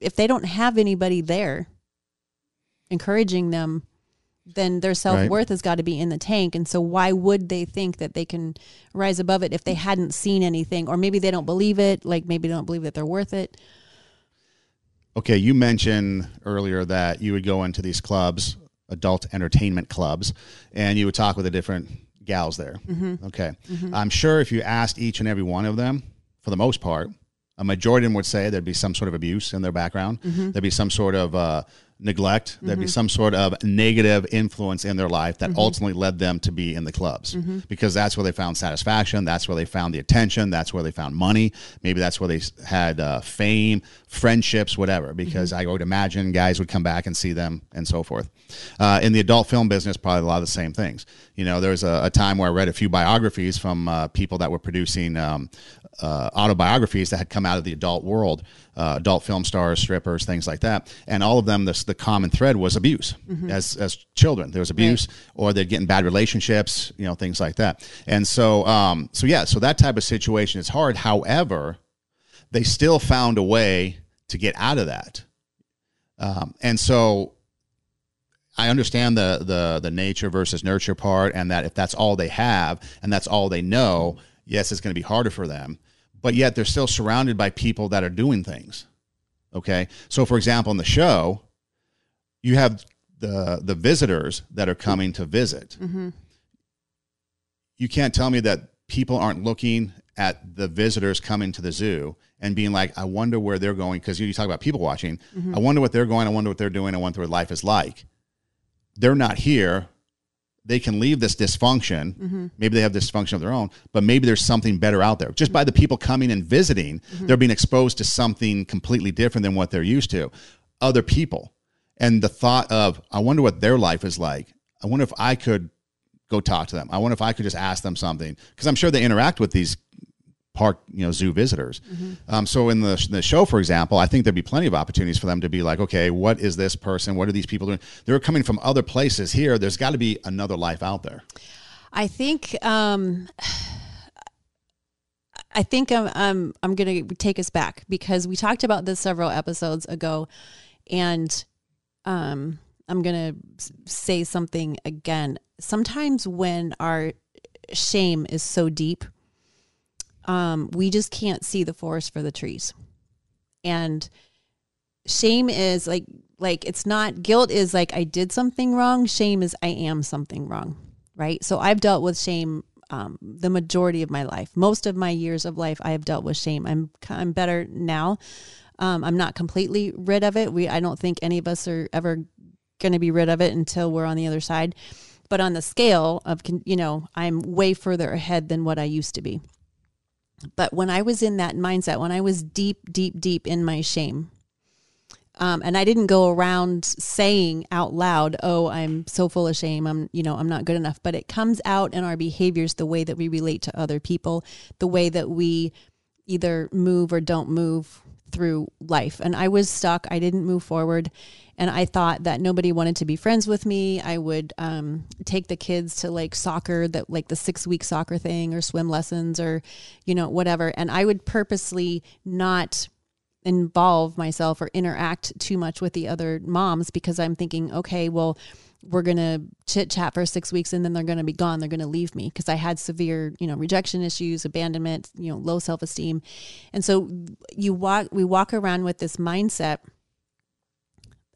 if they don't have anybody there encouraging them then their self-worth has got to be in the tank. And so why would they think that they can rise above it if they hadn't seen anything? Or maybe they don't believe it like maybe they don't believe that they're worth it. Okay, you mentioned earlier that you would go into these clubs, adult entertainment clubs, and you would talk with the different gals there. Mm-hmm. Okay. Mm-hmm. I'm sure if you asked each and every one of them, for the most part, a majority of them would say there'd be some sort of abuse in their background. Mm-hmm. There'd be some sort of uh, neglect. There'd be some sort of negative influence in their life that ultimately led them to be in the clubs because that's where they found satisfaction. That's where they found the attention. That's where they found money. Maybe that's where they had uh, fame, friendships, whatever. Because I would imagine guys would come back and see them and so forth. Uh, in the adult film business, probably a lot of the same things. You know, there was a, a time where I read a few biographies from uh, people that were producing um, uh, autobiographies that had come out of the adult world, uh, adult film stars, strippers, things like that, and all of them, this, the common thread was abuse as as children. There was abuse, or they'd get in bad relationships, you know, things like that. And so, um, so yeah, so that type of situation is hard. However, they still found a way to get out of that, um, and so I understand the the the nature versus nurture part, and that if that's all they have and that's all they know, yes, it's going to be harder for them. But yet they're still surrounded by people that are doing things. Okay, so for example, in the show, you have the the visitors that are coming to visit. Mm-hmm. You can't tell me that people aren't looking at the visitors coming to the zoo and being like, I wonder where they're going. Because you, you talk about people watching. Mm-hmm. I wonder what they're going. I wonder what they're doing. I wonder what life is like. They're not here. They can leave this dysfunction. Mm-hmm. Maybe they have dysfunction of their own, but maybe there's something better out there. Just by the people coming and visiting, Mm-hmm. they're being exposed to something completely different than what they're used to. Other people. And the thought of, I wonder what their life is like. I wonder if I could go talk to them. I wonder if I could just ask them something because I'm sure they interact with these park, you know, zoo visitors. Um, so in the the show, for example, I think there'd be plenty of opportunities for them to be like, okay, what is this person? What are these people doing? They're coming from other places here. There's got to be another life out there. I think um, I think I'm I'm, I'm going to take us back because we talked about this several episodes ago, and um, I'm going to say something again. Sometimes when our shame is so deep, um, we just can't see the forest for the trees, and shame is like like it's not guilt is like I did something wrong. Shame is I am something wrong right? So I've dealt with shame um, the majority of my life. Most of my years of life, I have dealt with shame. I'm I'm better now. Um, I'm not completely rid of it. We I don't think any of us are ever going to be rid of it until we're on the other side. But on the scale of you know, I'm way further ahead than what I used to be. But when I was in that mindset, when I was deep, deep, deep in my shame, um, and I didn't go around saying out loud, "Oh, I'm so full of shame. I'm, you know, I'm not good enough." But it comes out in our behaviors, the way that we relate to other people, the way that we either move or don't move through life. And I was stuck. I didn't move forward, and I thought that nobody wanted to be friends with me. I would um, take the kids to like soccer, that like the six week soccer thing, or swim lessons, or you know, whatever. And I would purposely not involve myself or interact too much with the other moms because I'm thinking, okay, well, we're going to chit chat for six weeks and then they're going to be gone. They're going to leave me because I had severe, you know, rejection issues, abandonment, you know, low self esteem. And so you walk, we walk around with this mindset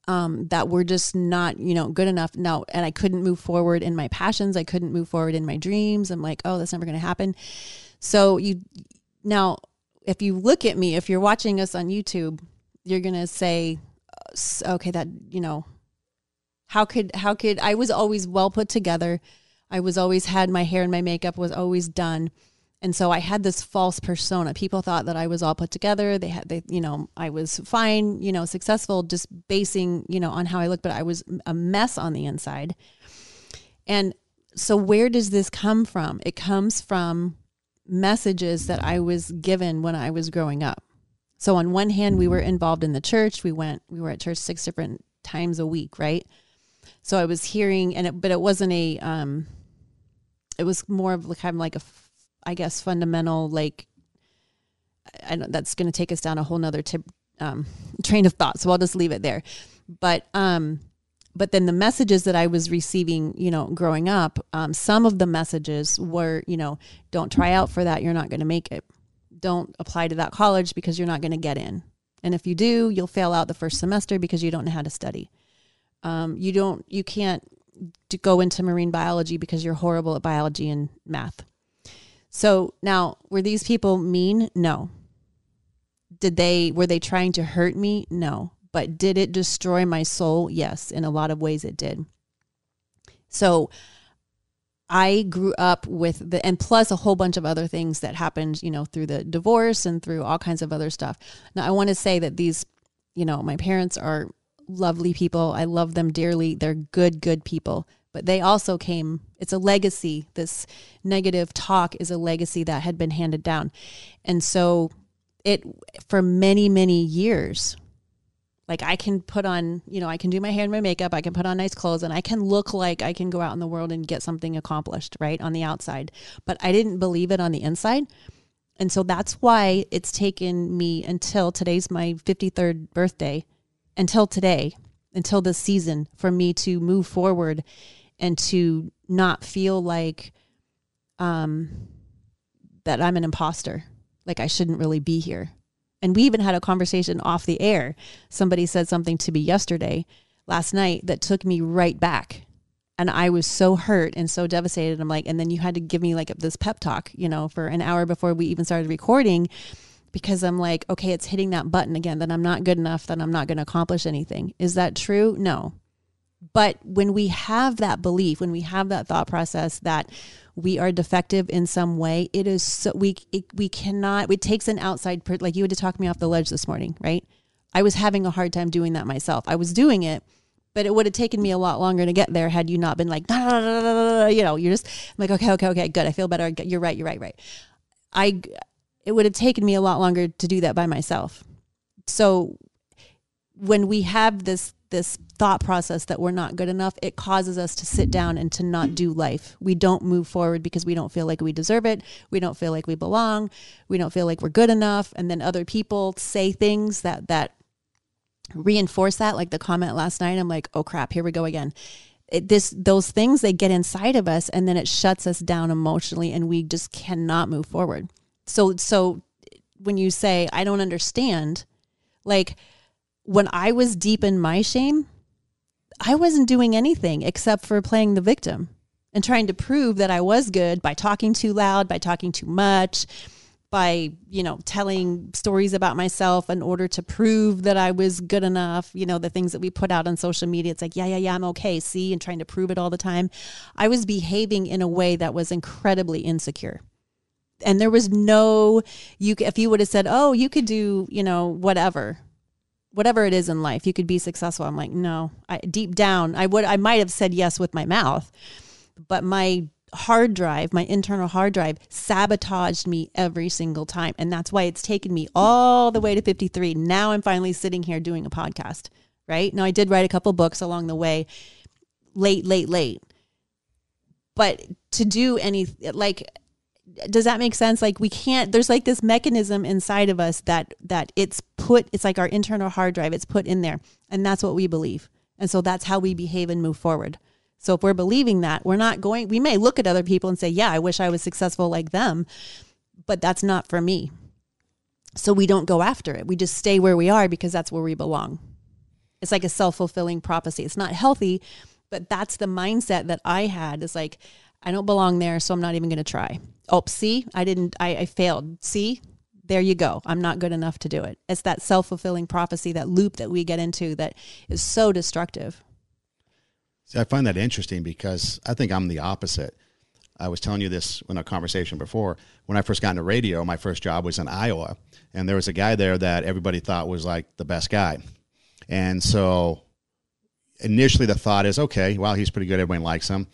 um, that we're just not, you know, good enough. No, and I couldn't move forward in my passions. I couldn't move forward in my dreams. I'm like, oh, that's never going to happen. So you, now, if you look at me, if you're watching us on YouTube, you're going to say, uh, okay, that, you know, how could, how could, I was always well put together. I was always had my hair and my makeup was always done. And so I had this false persona. People thought that I was all put together. They had, they, you know, I was fine, you know, successful, just basing, you know, on how I looked, but I was a mess on the inside. And so where does this come from? It comes from messages that I was given when I was growing up. So on one hand, we were involved in the church. We went, we were at church six different times a week, right? So I was hearing, and it, but it wasn't a, um, it was more of like kind of like a, I guess, fundamental like. I know that's going to take us down a whole nother tip, um, train of thought. So I'll just leave it there. But um, but then the messages that I was receiving, you know, growing up, um, some of the messages were, you know, don't try out for that. You're not going to make it. Don't apply to that college because you're not going to get in. And if you do, you'll fail out the first semester because you don't know how to study. Um, you don't, you can't go into marine biology because you're horrible at biology and math. So now, were these people mean? No. Did they, were they trying to hurt me? No but did it destroy my soul? Yes, in a lot of ways it did. So I grew up with the, and plus a whole bunch of other things that happened, you know, through the divorce and through all kinds of other stuff. Now, I want to say that these, you know, my parents are lovely people. I love them dearly. They're good, good people. But they also came, it's a legacy. This negative talk is a legacy that had been handed down. And so it, for many, many years, like I can put on, you know, I can do my hair and my makeup, I can put on nice clothes, and I can look like I can go out in the world and get something accomplished, right, on the outside. But I didn't believe it on the inside. And so that's why it's taken me until today's my 53rd birthday, until today, until this season, for me to move forward and to not feel like um, that I'm an imposter, like I shouldn't really be here and we even had a conversation off the air. Somebody said something to me yesterday, last night that took me right back. And I was so hurt and so devastated. I'm like, and then you had to give me like this pep talk, you know, for an hour before we even started recording because I'm like, okay, it's hitting that button again that I'm not good enough, that I'm not going to accomplish anything. Is that true? No. But when we have that belief, when we have that thought process that we are defective in some way, it is so we it, we cannot. It takes an outside per, like you had to talk me off the ledge this morning, right? I was having a hard time doing that myself. I was doing it, but it would have taken me a lot longer to get there had you not been like, you know, you're just I'm like, okay, okay, okay, good. I feel better. You're right. You're right. Right. I it would have taken me a lot longer to do that by myself. So when we have this this thought process that we're not good enough, it causes us to sit down and to not do life. We don't move forward because we don't feel like we deserve it. We don't feel like we belong. We don't feel like we're good enough. And then other people say things that that reinforce that. Like the comment last night, I'm like, oh crap, here we go again. It, this those things they get inside of us and then it shuts us down emotionally and we just cannot move forward. So so when you say I don't understand, like when I was deep in my shame, I wasn't doing anything except for playing the victim and trying to prove that I was good by talking too loud, by talking too much, by, you know, telling stories about myself in order to prove that I was good enough, you know, the things that we put out on social media. It's like, yeah, yeah, yeah, I'm okay, see, and trying to prove it all the time. I was behaving in a way that was incredibly insecure. And there was no you if you would have said, "Oh, you could do, you know, whatever." Whatever it is in life, you could be successful. I'm like, no, I deep down, I would, I might have said yes with my mouth, but my hard drive, my internal hard drive sabotaged me every single time. And that's why it's taken me all the way to 53. Now I'm finally sitting here doing a podcast, right? Now I did write a couple books along the way, late, late, late. But to do any, like, does that make sense like we can't there's like this mechanism inside of us that that it's put it's like our internal hard drive it's put in there and that's what we believe. And so that's how we behave and move forward. So if we're believing that we're not going we may look at other people and say yeah i wish i was successful like them but that's not for me. So we don't go after it. We just stay where we are because that's where we belong. It's like a self-fulfilling prophecy. It's not healthy but that's the mindset that i had. Is like i don't belong there so i'm not even going to try. Oh, see, I didn't, I, I failed. See, there you go. I'm not good enough to do it. It's that self fulfilling prophecy, that loop that we get into that is so destructive. See, I find that interesting because I think I'm the opposite. I was telling you this in a conversation before. When I first got into radio, my first job was in Iowa, and there was a guy there that everybody thought was like the best guy. And so initially the thought is, okay, well, he's pretty good. Everybody likes him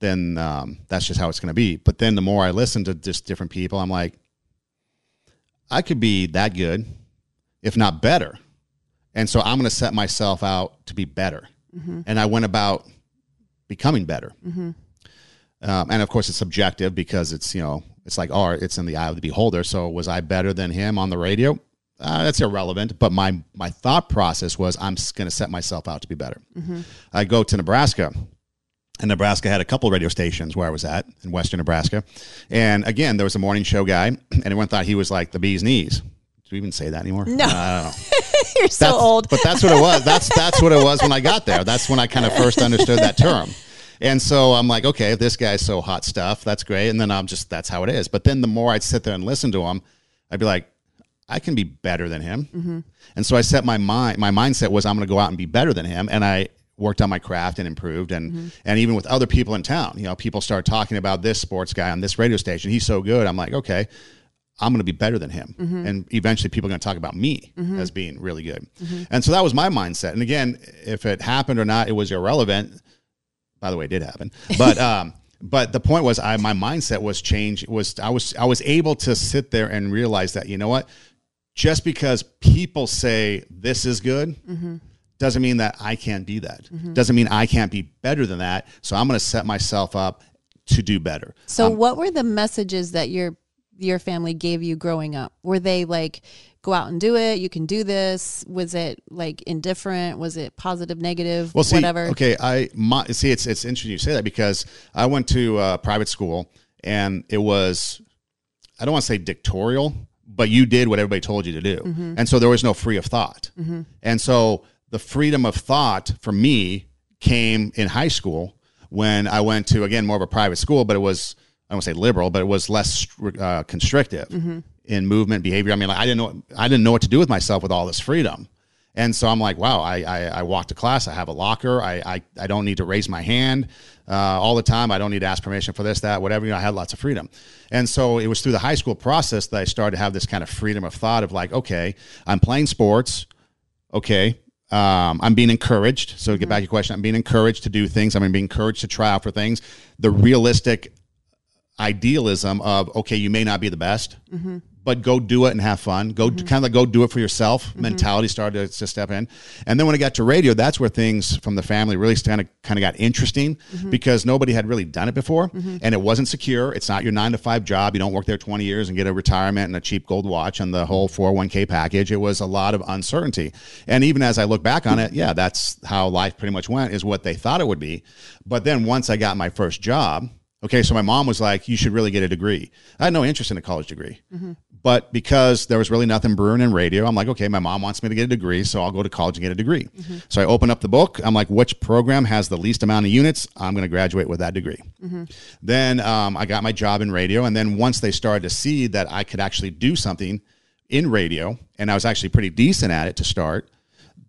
then um, that's just how it's going to be. But then the more I listen to just different people, I'm like, I could be that good, if not better. And so I'm going to set myself out to be better. Mm-hmm. And I went about becoming better. Mm-hmm. Um, and of course, it's subjective because it's, you know, it's like, art, it's in the eye of the beholder. So was I better than him on the radio? Uh, that's irrelevant. But my, my thought process was I'm going to set myself out to be better. Mm-hmm. I go to Nebraska and Nebraska had a couple radio stations where I was at in Western Nebraska. And again, there was a morning show guy, and everyone thought he was like the bee's knees. Do we even say that anymore? No. Uh, I don't know. *laughs* You're so that's, old. but that's what it was. That's that's what it was when I got there. That's when I kind of first understood that term. And so I'm like, okay, if this guy's so hot stuff, that's great. And then I'm just that's how it is. But then the more I'd sit there and listen to him, I'd be like, I can be better than him. Mm-hmm. And so I set my mind my mindset was I'm going to go out and be better than him. And I worked on my craft and improved and mm-hmm. and even with other people in town you know people start talking about this sports guy on this radio station. He's so good. I'm like okay i'm going to be better than him. Mm-hmm. and eventually people are going to talk about me mm-hmm. as being really good. Mm-hmm. and so that was my mindset. And again if it happened or not it was irrelevant. By the way it did happen. But *laughs* um but the point was i my mindset was changed was i was i was able to sit there and realize that you know what? Just because people say this is good mm-hmm doesn't mean that I can't be that. Mm-hmm. Doesn't mean I can't be better than that. So I'm going to set myself up to do better. So um, what were the messages that your your family gave you growing up? Were they like go out and do it, you can do this? Was it like indifferent? Was it positive, negative, well, see, whatever? Okay, I my, see it's it's interesting you say that because I went to a private school and it was I don't want to say dictatorial, but you did what everybody told you to do. Mm-hmm. And so there was no free of thought. Mm-hmm. And so the freedom of thought for me came in high school when I went to again more of a private school, but it was I don't say liberal, but it was less uh, constrictive in movement behavior. I mean, like, I didn't know I didn't know what to do with myself with all this freedom. And so I'm like, wow, I, I, I walk to class. I have a locker. I, I, I don't need to raise my hand uh, all the time. I don't need to ask permission for this, that, whatever. You know, I had lots of freedom. And so it was through the high school process that I started to have this kind of freedom of thought of like, okay, I'm playing sports. Okay. Um, I'm being encouraged. So to get back to your question, I'm being encouraged to do things. I'm being encouraged to try out for things. The realistic idealism of, okay, you may not be the best, but go do it and have fun. Go mm-hmm. kind of like go do it for yourself. Mm-hmm. Mentality started to, to step in, and then when I got to radio, that's where things from the family really kind of kind of got interesting mm-hmm. because nobody had really done it before, and it wasn't secure. It's not your nine to five job. You don't work there twenty years and get a retirement and a cheap gold watch and the whole four hundred one k package. It was a lot of uncertainty, and even as I look back on it, yeah, that's how life pretty much went. Is what they thought it would be, but then once I got my first job. Okay, so my mom was like, "You should really get a degree." I had no interest in a college degree, but because there was really nothing brewing in radio, I'm like, "Okay, my mom wants me to get a degree, so I'll go to college and get a degree." So I open up the book. I'm like, "Which program has the least amount of units? I'm going to graduate with that degree." Then um, I got my job in radio, and then once they started to see that I could actually do something in radio, and I was actually pretty decent at it to start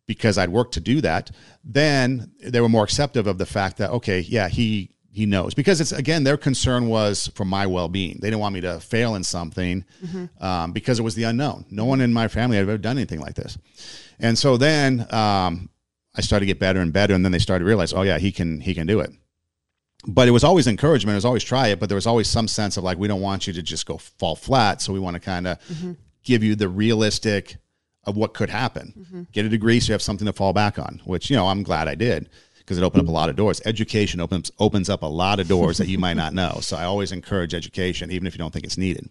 because I'd worked to do that, then they were more acceptive of the fact that okay, yeah, he he knows because it's again their concern was for my well-being. They didn't want me to fail in something um, because it was the unknown. No one in my family had ever done anything like this, and so then um, I started to get better and better, and then they started to realize, oh yeah, he can he can do it. But it was always encouragement. It was always try it, but there was always some sense of like we don't want you to just go fall flat, so we want to kind of give you the realistic of what could happen. Get a degree so you have something to fall back on, which, you know, I'm glad I did because it opened up a lot of doors. Education opens opens up a lot of doors that you might not know. So I always encourage education, even if you don't think it's needed.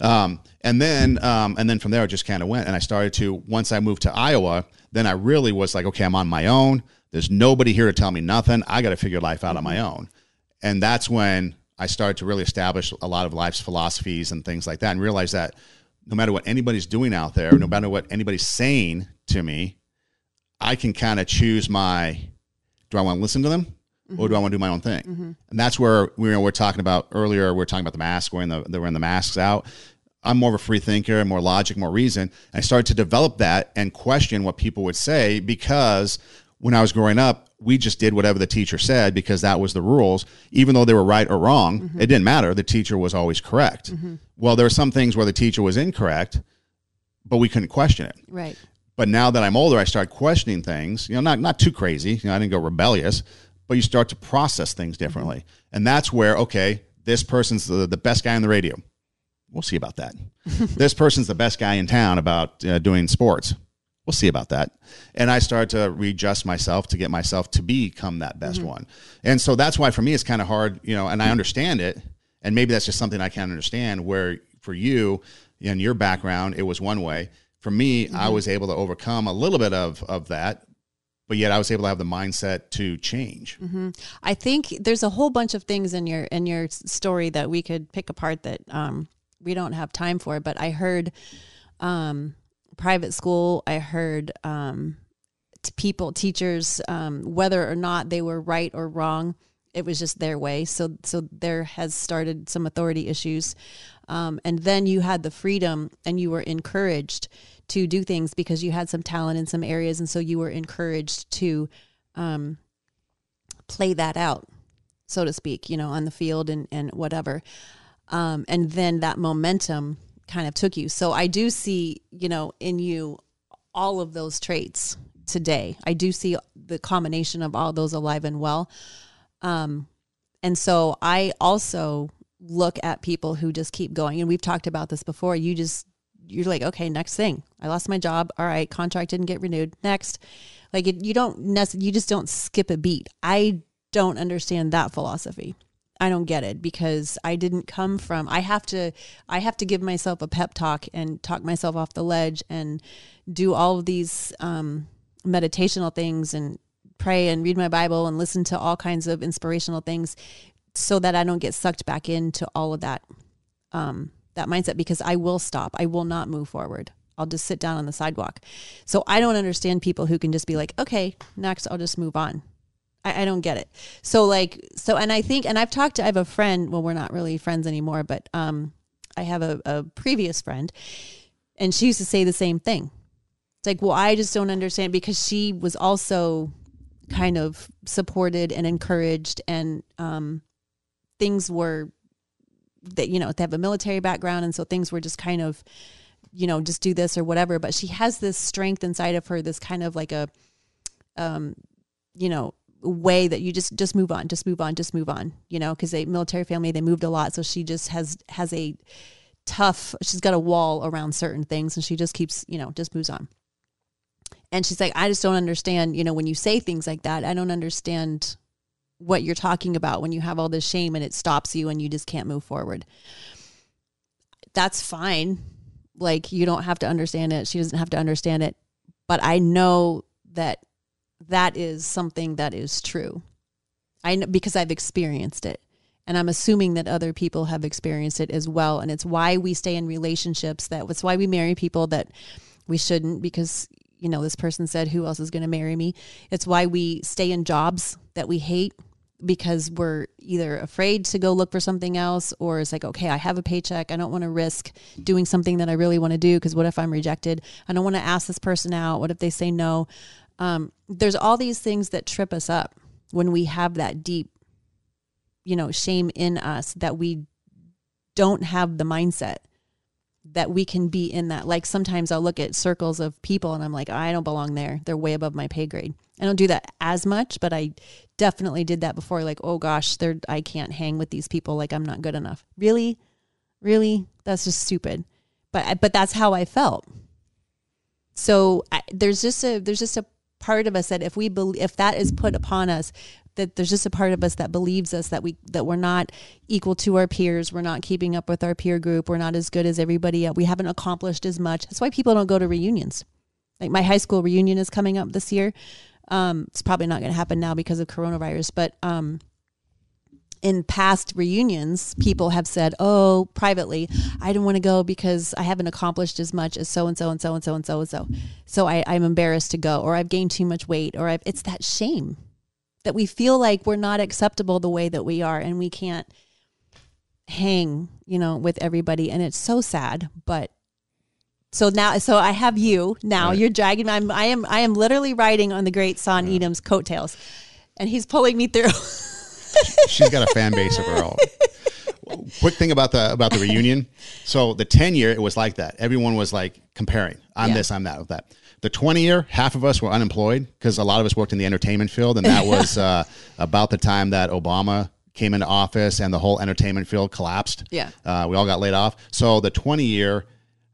Um, and then um, and then from there it just kind of went. And I started to once I moved to Iowa, then I really was like, okay, I'm on my own. There's nobody here to tell me nothing. I got to figure life out on my own. And that's when I started to really establish a lot of life's philosophies and things like that, and realize that no matter what anybody's doing out there, no matter what anybody's saying to me, I can kind of choose my do I want to listen to them or do I mm-hmm. want to do my own thing? Mm-hmm. And that's where we were, we're talking about earlier. We are talking about the mask, wearing the, wearing the masks out. I'm more of a free thinker, more logic, more reason. And I started to develop that and question what people would say because when I was growing up, we just did whatever the teacher said because that was the rules. Even though they were right or wrong, mm-hmm. it didn't matter. The teacher was always correct. Well, there were some things where the teacher was incorrect, but we couldn't question it. Right. But now that I'm older, I start questioning things. You know, not not too crazy. You know, I didn't go rebellious, but you start to process things differently, mm-hmm. and that's where okay, this person's the, the best guy on the radio. We'll see about that. *laughs* this person's the best guy in town about uh, doing sports. We'll see about that. And I started to readjust myself to get myself to become that best mm-hmm. one. And so that's why for me it's kind of hard, you know, and I mm-hmm. understand it. And maybe that's just something I can't understand where for you in your background it was one way. For me, I was able to overcome a little bit of of that, but yet I was able to have the mindset to change. I think there's a whole bunch of things in your in your story that we could pick apart that um, we don't have time for. But I heard um, private school. I heard um, t- people, teachers, um, whether or not they were right or wrong, it was just their way. So so there has started some authority issues, um, and then you had the freedom and you were encouraged to do things because you had some talent in some areas, and so you were encouraged to um, play that out, so to speak, you know, on the field and, and whatever. Um, and then that momentum kind of took you. So I do see, you know, in you all of those traits today. I do see the combination of all those alive and well. Um, and so I also look at people who just keep going. And we've talked about this before. You just, you're like, okay, next thing. I lost my job. All right, contract didn't get renewed. Next. Like it, you don't necessarily, you just don't skip a beat. I don't understand that philosophy. I don't get it because I didn't come from I have to I have to give myself a pep talk and talk myself off the ledge and do all of these um, meditational things and pray and read my Bible and listen to all kinds of inspirational things so that I don't get sucked back into all of that um, that mindset because I will stop. I will not move forward. I'll just sit down on the sidewalk. So I don't understand people who can just be like, okay, next, I'll just move on. I, I don't get it. So like, so, and I think, and I've talked to, I have a friend, well, we're not really friends anymore, but um, I have a, a previous friend and she used to say the same thing. It's like, well, I just don't understand because she was also kind of supported and encouraged and um, things were that you know they have a military background and so things were just kind of you know just do this or whatever. But she has this strength inside of her this kind of like a um you know way that you just just move on just move on just move on you know because a military family they moved a lot. So she just has has a tough she's got a wall around certain things and she just keeps you know just moves on. And she's like i just don't understand you know when you say things like that i don't understand what you're talking about when you have all this shame and it stops you and you just can't move forward. That's fine. Like you don't have to understand it. She doesn't have to understand it. But I know that that is something that is true. I know because I've experienced it. And I'm assuming that other people have experienced it as well. And it's why we stay in relationships that it's why we marry people that we shouldn't because you know this person said who else is going to marry me? It's why we stay in jobs that we hate because we're either afraid to go look for something else or it's like okay i have a paycheck. I don't want to risk doing something that i really want to do because what if i'm rejected? I don't want to ask this person out. What if they say no? Um, there's all these things that trip us up when we have that deep you know shame in us that we don't have the mindset that we can be in that like sometimes i'll look at circles of people and i'm like i don't belong there they're way above my pay grade I don't do that as much, but I definitely did that before. Like, oh gosh, they're I can't hang with these people. Like, I'm not good enough. Really, really, that's just stupid. But but that's how I felt. So I, there's just a there's just a part of us that if we believe if that is put upon us, that there's just a part of us that believes us that we that we're not equal to our peers. We're not keeping up with our peer group. We're not as good as everybody else. We haven't accomplished as much. That's why people don't go to reunions. Like my high school reunion is coming up this year. Um, it's probably not going to happen now because of coronavirus, but um, in past reunions, people have said, "Oh, privately, I don't want to go because I haven't accomplished as much as so and so and so and so and so and so. So I, I'm embarrassed to go, or I've gained too much weight, or I've, it's that shame that we feel like we're not acceptable the way that we are, and we can't hang, you know, with everybody, and it's so sad. But so now, so I have you now. Right. You're dragging. I'm. I am. I am literally riding on the great Son yeah. Eidem's coattails, and he's pulling me through. *laughs* She's got a fan base of her own. Quick thing about the about the reunion. So the ten year, it was like that. Everyone was like comparing. I'm yeah. this. I'm that. With that. The 20 year, half of us were unemployed because a lot of us worked in the entertainment field, and that *laughs* was uh, about the time that Obama came into office and the whole entertainment field collapsed. Yeah, uh, we all got laid off. So the 20 year,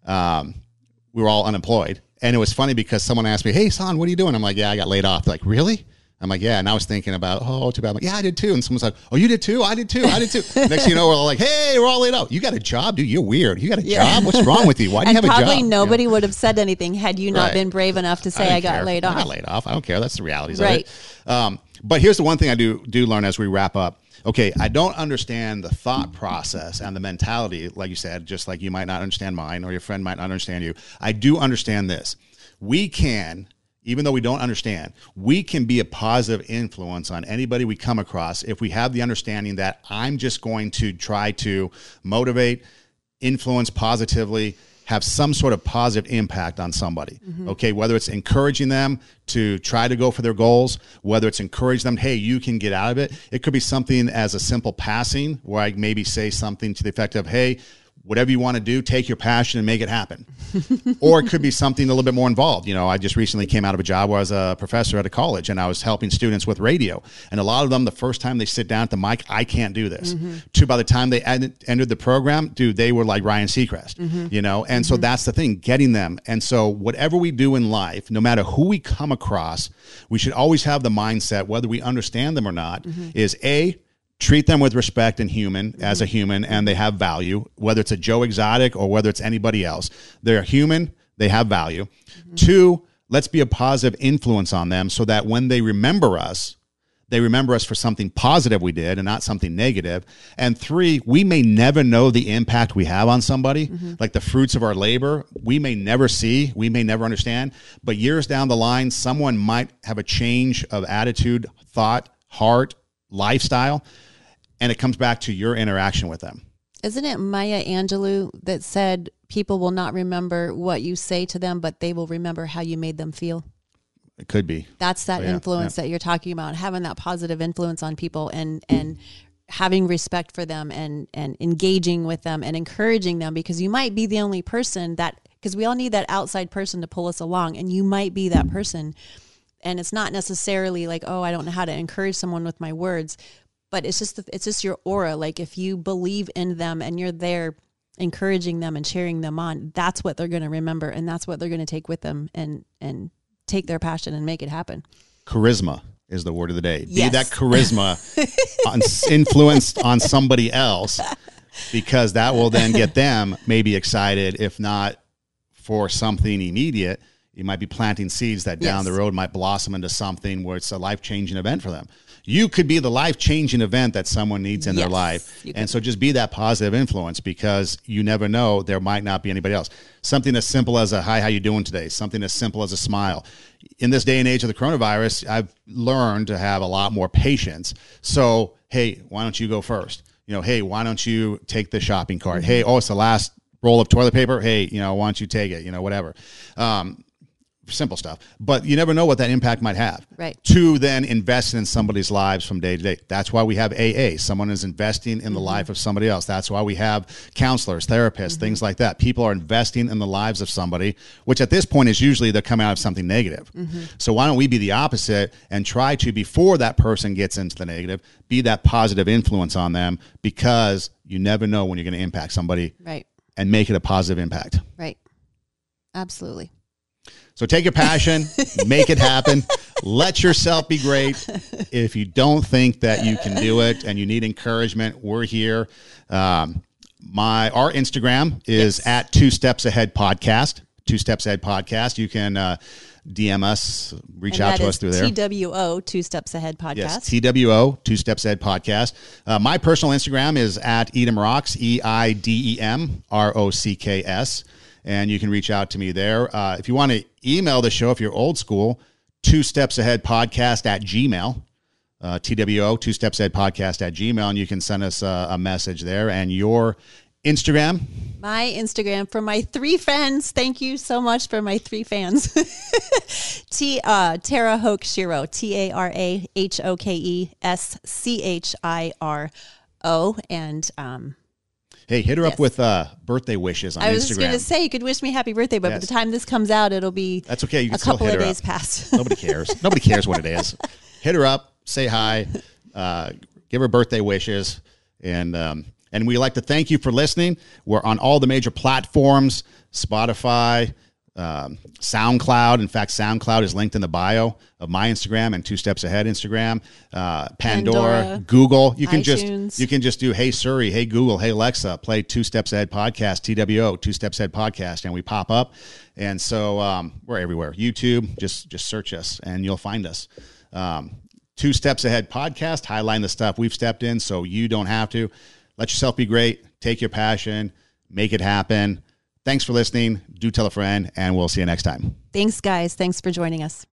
um, we were all unemployed. And it was funny because someone asked me, Hey, son, what are you doing? I'm like, Yeah, I got laid off. They're like, really? I'm like, yeah. And I was thinking about, oh, too bad. I'm like, yeah, I did too. And someone's like, oh, you did too? I did too. I did too. *laughs* Next thing you know, we're all like, hey, we're all laid out. You got a job, dude. You're weird. You got a yeah. job. What's wrong with you? Why do you have a job? Probably nobody would have said anything had you not right. been brave enough to say I, I got care. laid off. I got laid off. I don't care. That's the realities right. of it. Um, but here's the one thing I do do learn as we wrap up okay, I don't understand the thought process and the mentality, like you said, just like you might not understand mine or your friend might not understand you. I do understand this. We can, even though we don't understand, we can be a positive influence on anybody we come across if we have the understanding that I'm just going to try to motivate, influence positively have some sort of positive impact on somebody. Mm-hmm. Okay, whether it's encouraging them to try to go for their goals, whether it's encourage them, hey, you can get out of it. It could be something as a simple passing where I maybe say something to the effect of, hey, whatever you want to do, take your passion and make it happen. *laughs* or it could be something a little bit more involved. You know, I just recently came out of a job where I was a professor at a college and I was helping students with radio. And a lot of them, the first time they sit down at the mic, I can't do this. Mm-hmm. To by the time they ed- entered the program, dude, they were like Ryan Seacrest, mm-hmm. you know? And mm-hmm. so that's the thing, getting them. And so whatever we do in life, no matter who we come across, we should always have the mindset, whether we understand them or not, mm-hmm. is A, treat them with respect and human mm-hmm. as a human and they have value whether it's a joe exotic or whether it's anybody else they're human they have value mm-hmm. two let's be a positive influence on them so that when they remember us they remember us for something positive we did and not something negative. And three, we may never know the impact we have on somebody, mm-hmm. like the fruits of our labor. We may never see, we may never understand, but years down the line, someone might have a change of attitude, thought, heart, lifestyle, and it comes back to your interaction with them. Isn't it Maya Angelou that said people will not remember what you say to them, but they will remember how you made them feel? It could be. That's that oh, yeah, influence yeah. that you're talking about, having that positive influence on people and and having respect for them and and engaging with them and encouraging them because you might be the only person that because we all need that outside person to pull us along and you might be that person and it's not necessarily like oh I don't know how to encourage someone with my words but it's just it's just your aura like if you believe in them and you're there encouraging them and cheering them on that's what they're going to remember and that's what they're going to take with them and and take their passion and make it happen. Charisma is the word of the day. Yes. Be that charisma *laughs* on, influenced on somebody else because that will then get them maybe excited, if not for something immediate. You might be planting seeds that down yes. the road might blossom into something where it's a life changing event for them you could be the life changing event that someone needs in yes, their life. And so just be that positive influence because you never know there might not be anybody else. Something as simple as a hi, how you doing today? Something as simple as a smile. In this day and age of the coronavirus, I've learned to have a lot more patience. So, hey, why don't you go first? You know, hey, why don't you take the shopping cart? Mm-hmm. Hey, oh, it's the last roll of toilet paper. Hey, you know, why don't you take it? You know, whatever. Um, simple stuff. But you never know what that impact might have. Right. To then invest in somebody's lives from day to day. That's why we have AA. Someone is investing in mm-hmm. the life of somebody else. That's why we have counselors, therapists, mm-hmm. things like that. People are investing in the lives of somebody, which at this point is usually they're coming out of something negative. Mm-hmm. So why don't we be the opposite and try to, before that person gets into the negative, be that positive influence on them because you never know when you're going to impact somebody. Right. And make it a positive impact. Right. Absolutely. So take your passion, make it happen. Let yourself be great. If you don't think that you can do it and you need encouragement, we're here. Um, my our Instagram is yes. at Two Steps Ahead Podcast. Two Steps Ahead Podcast. You can uh, DM us, reach and out to us through there. TWO Two Steps Ahead Podcast. Yes, TWO Two Steps Ahead Podcast. Uh, my personal Instagram is at Eidem Rocks. E I D E M R O C K S and you can reach out to me there. Uh, if you want to email the show, if you're old school, two steps ahead podcast at gmail. Uh, TWO, two steps ahead podcast at gmail, and you can send us a, a message there. And your Instagram? My Instagram for my three friends. Thank you so much for my three fans. *laughs* T uh Tara Hoke Schiro. T A R A H O K E S C H I R O. And um Hey, hit her yes. up with uh, birthday wishes on Instagram. I was Instagram. going to say you could wish me happy birthday, but yes. by the time this comes out, it'll be that's okay. You a couple of days past. *laughs* Nobody cares. Nobody cares what it is. *laughs* Hit her up, say hi, uh, give her birthday wishes, and um, and we like to thank you for listening. We're on all the major platforms: Spotify, um, SoundCloud. In fact, SoundCloud is linked in the bio of my Instagram and Two Steps Ahead Instagram. Uh, Pandora, Pandora, Google. You can iTunes. just you can just do Hey Siri, Hey Google, Hey Alexa, play Two Steps Ahead podcast, TWO, Two Steps Ahead podcast, and we pop up. And so um, we're everywhere. YouTube, just just search us and you'll find us. Um, Two Steps Ahead podcast, highlighting the stuff we've stepped in, so you don't have to. Let yourself be great. Take your passion, make it happen Thanks for listening. Do tell a friend, and we'll see you next time. Thanks, guys. Thanks for joining us.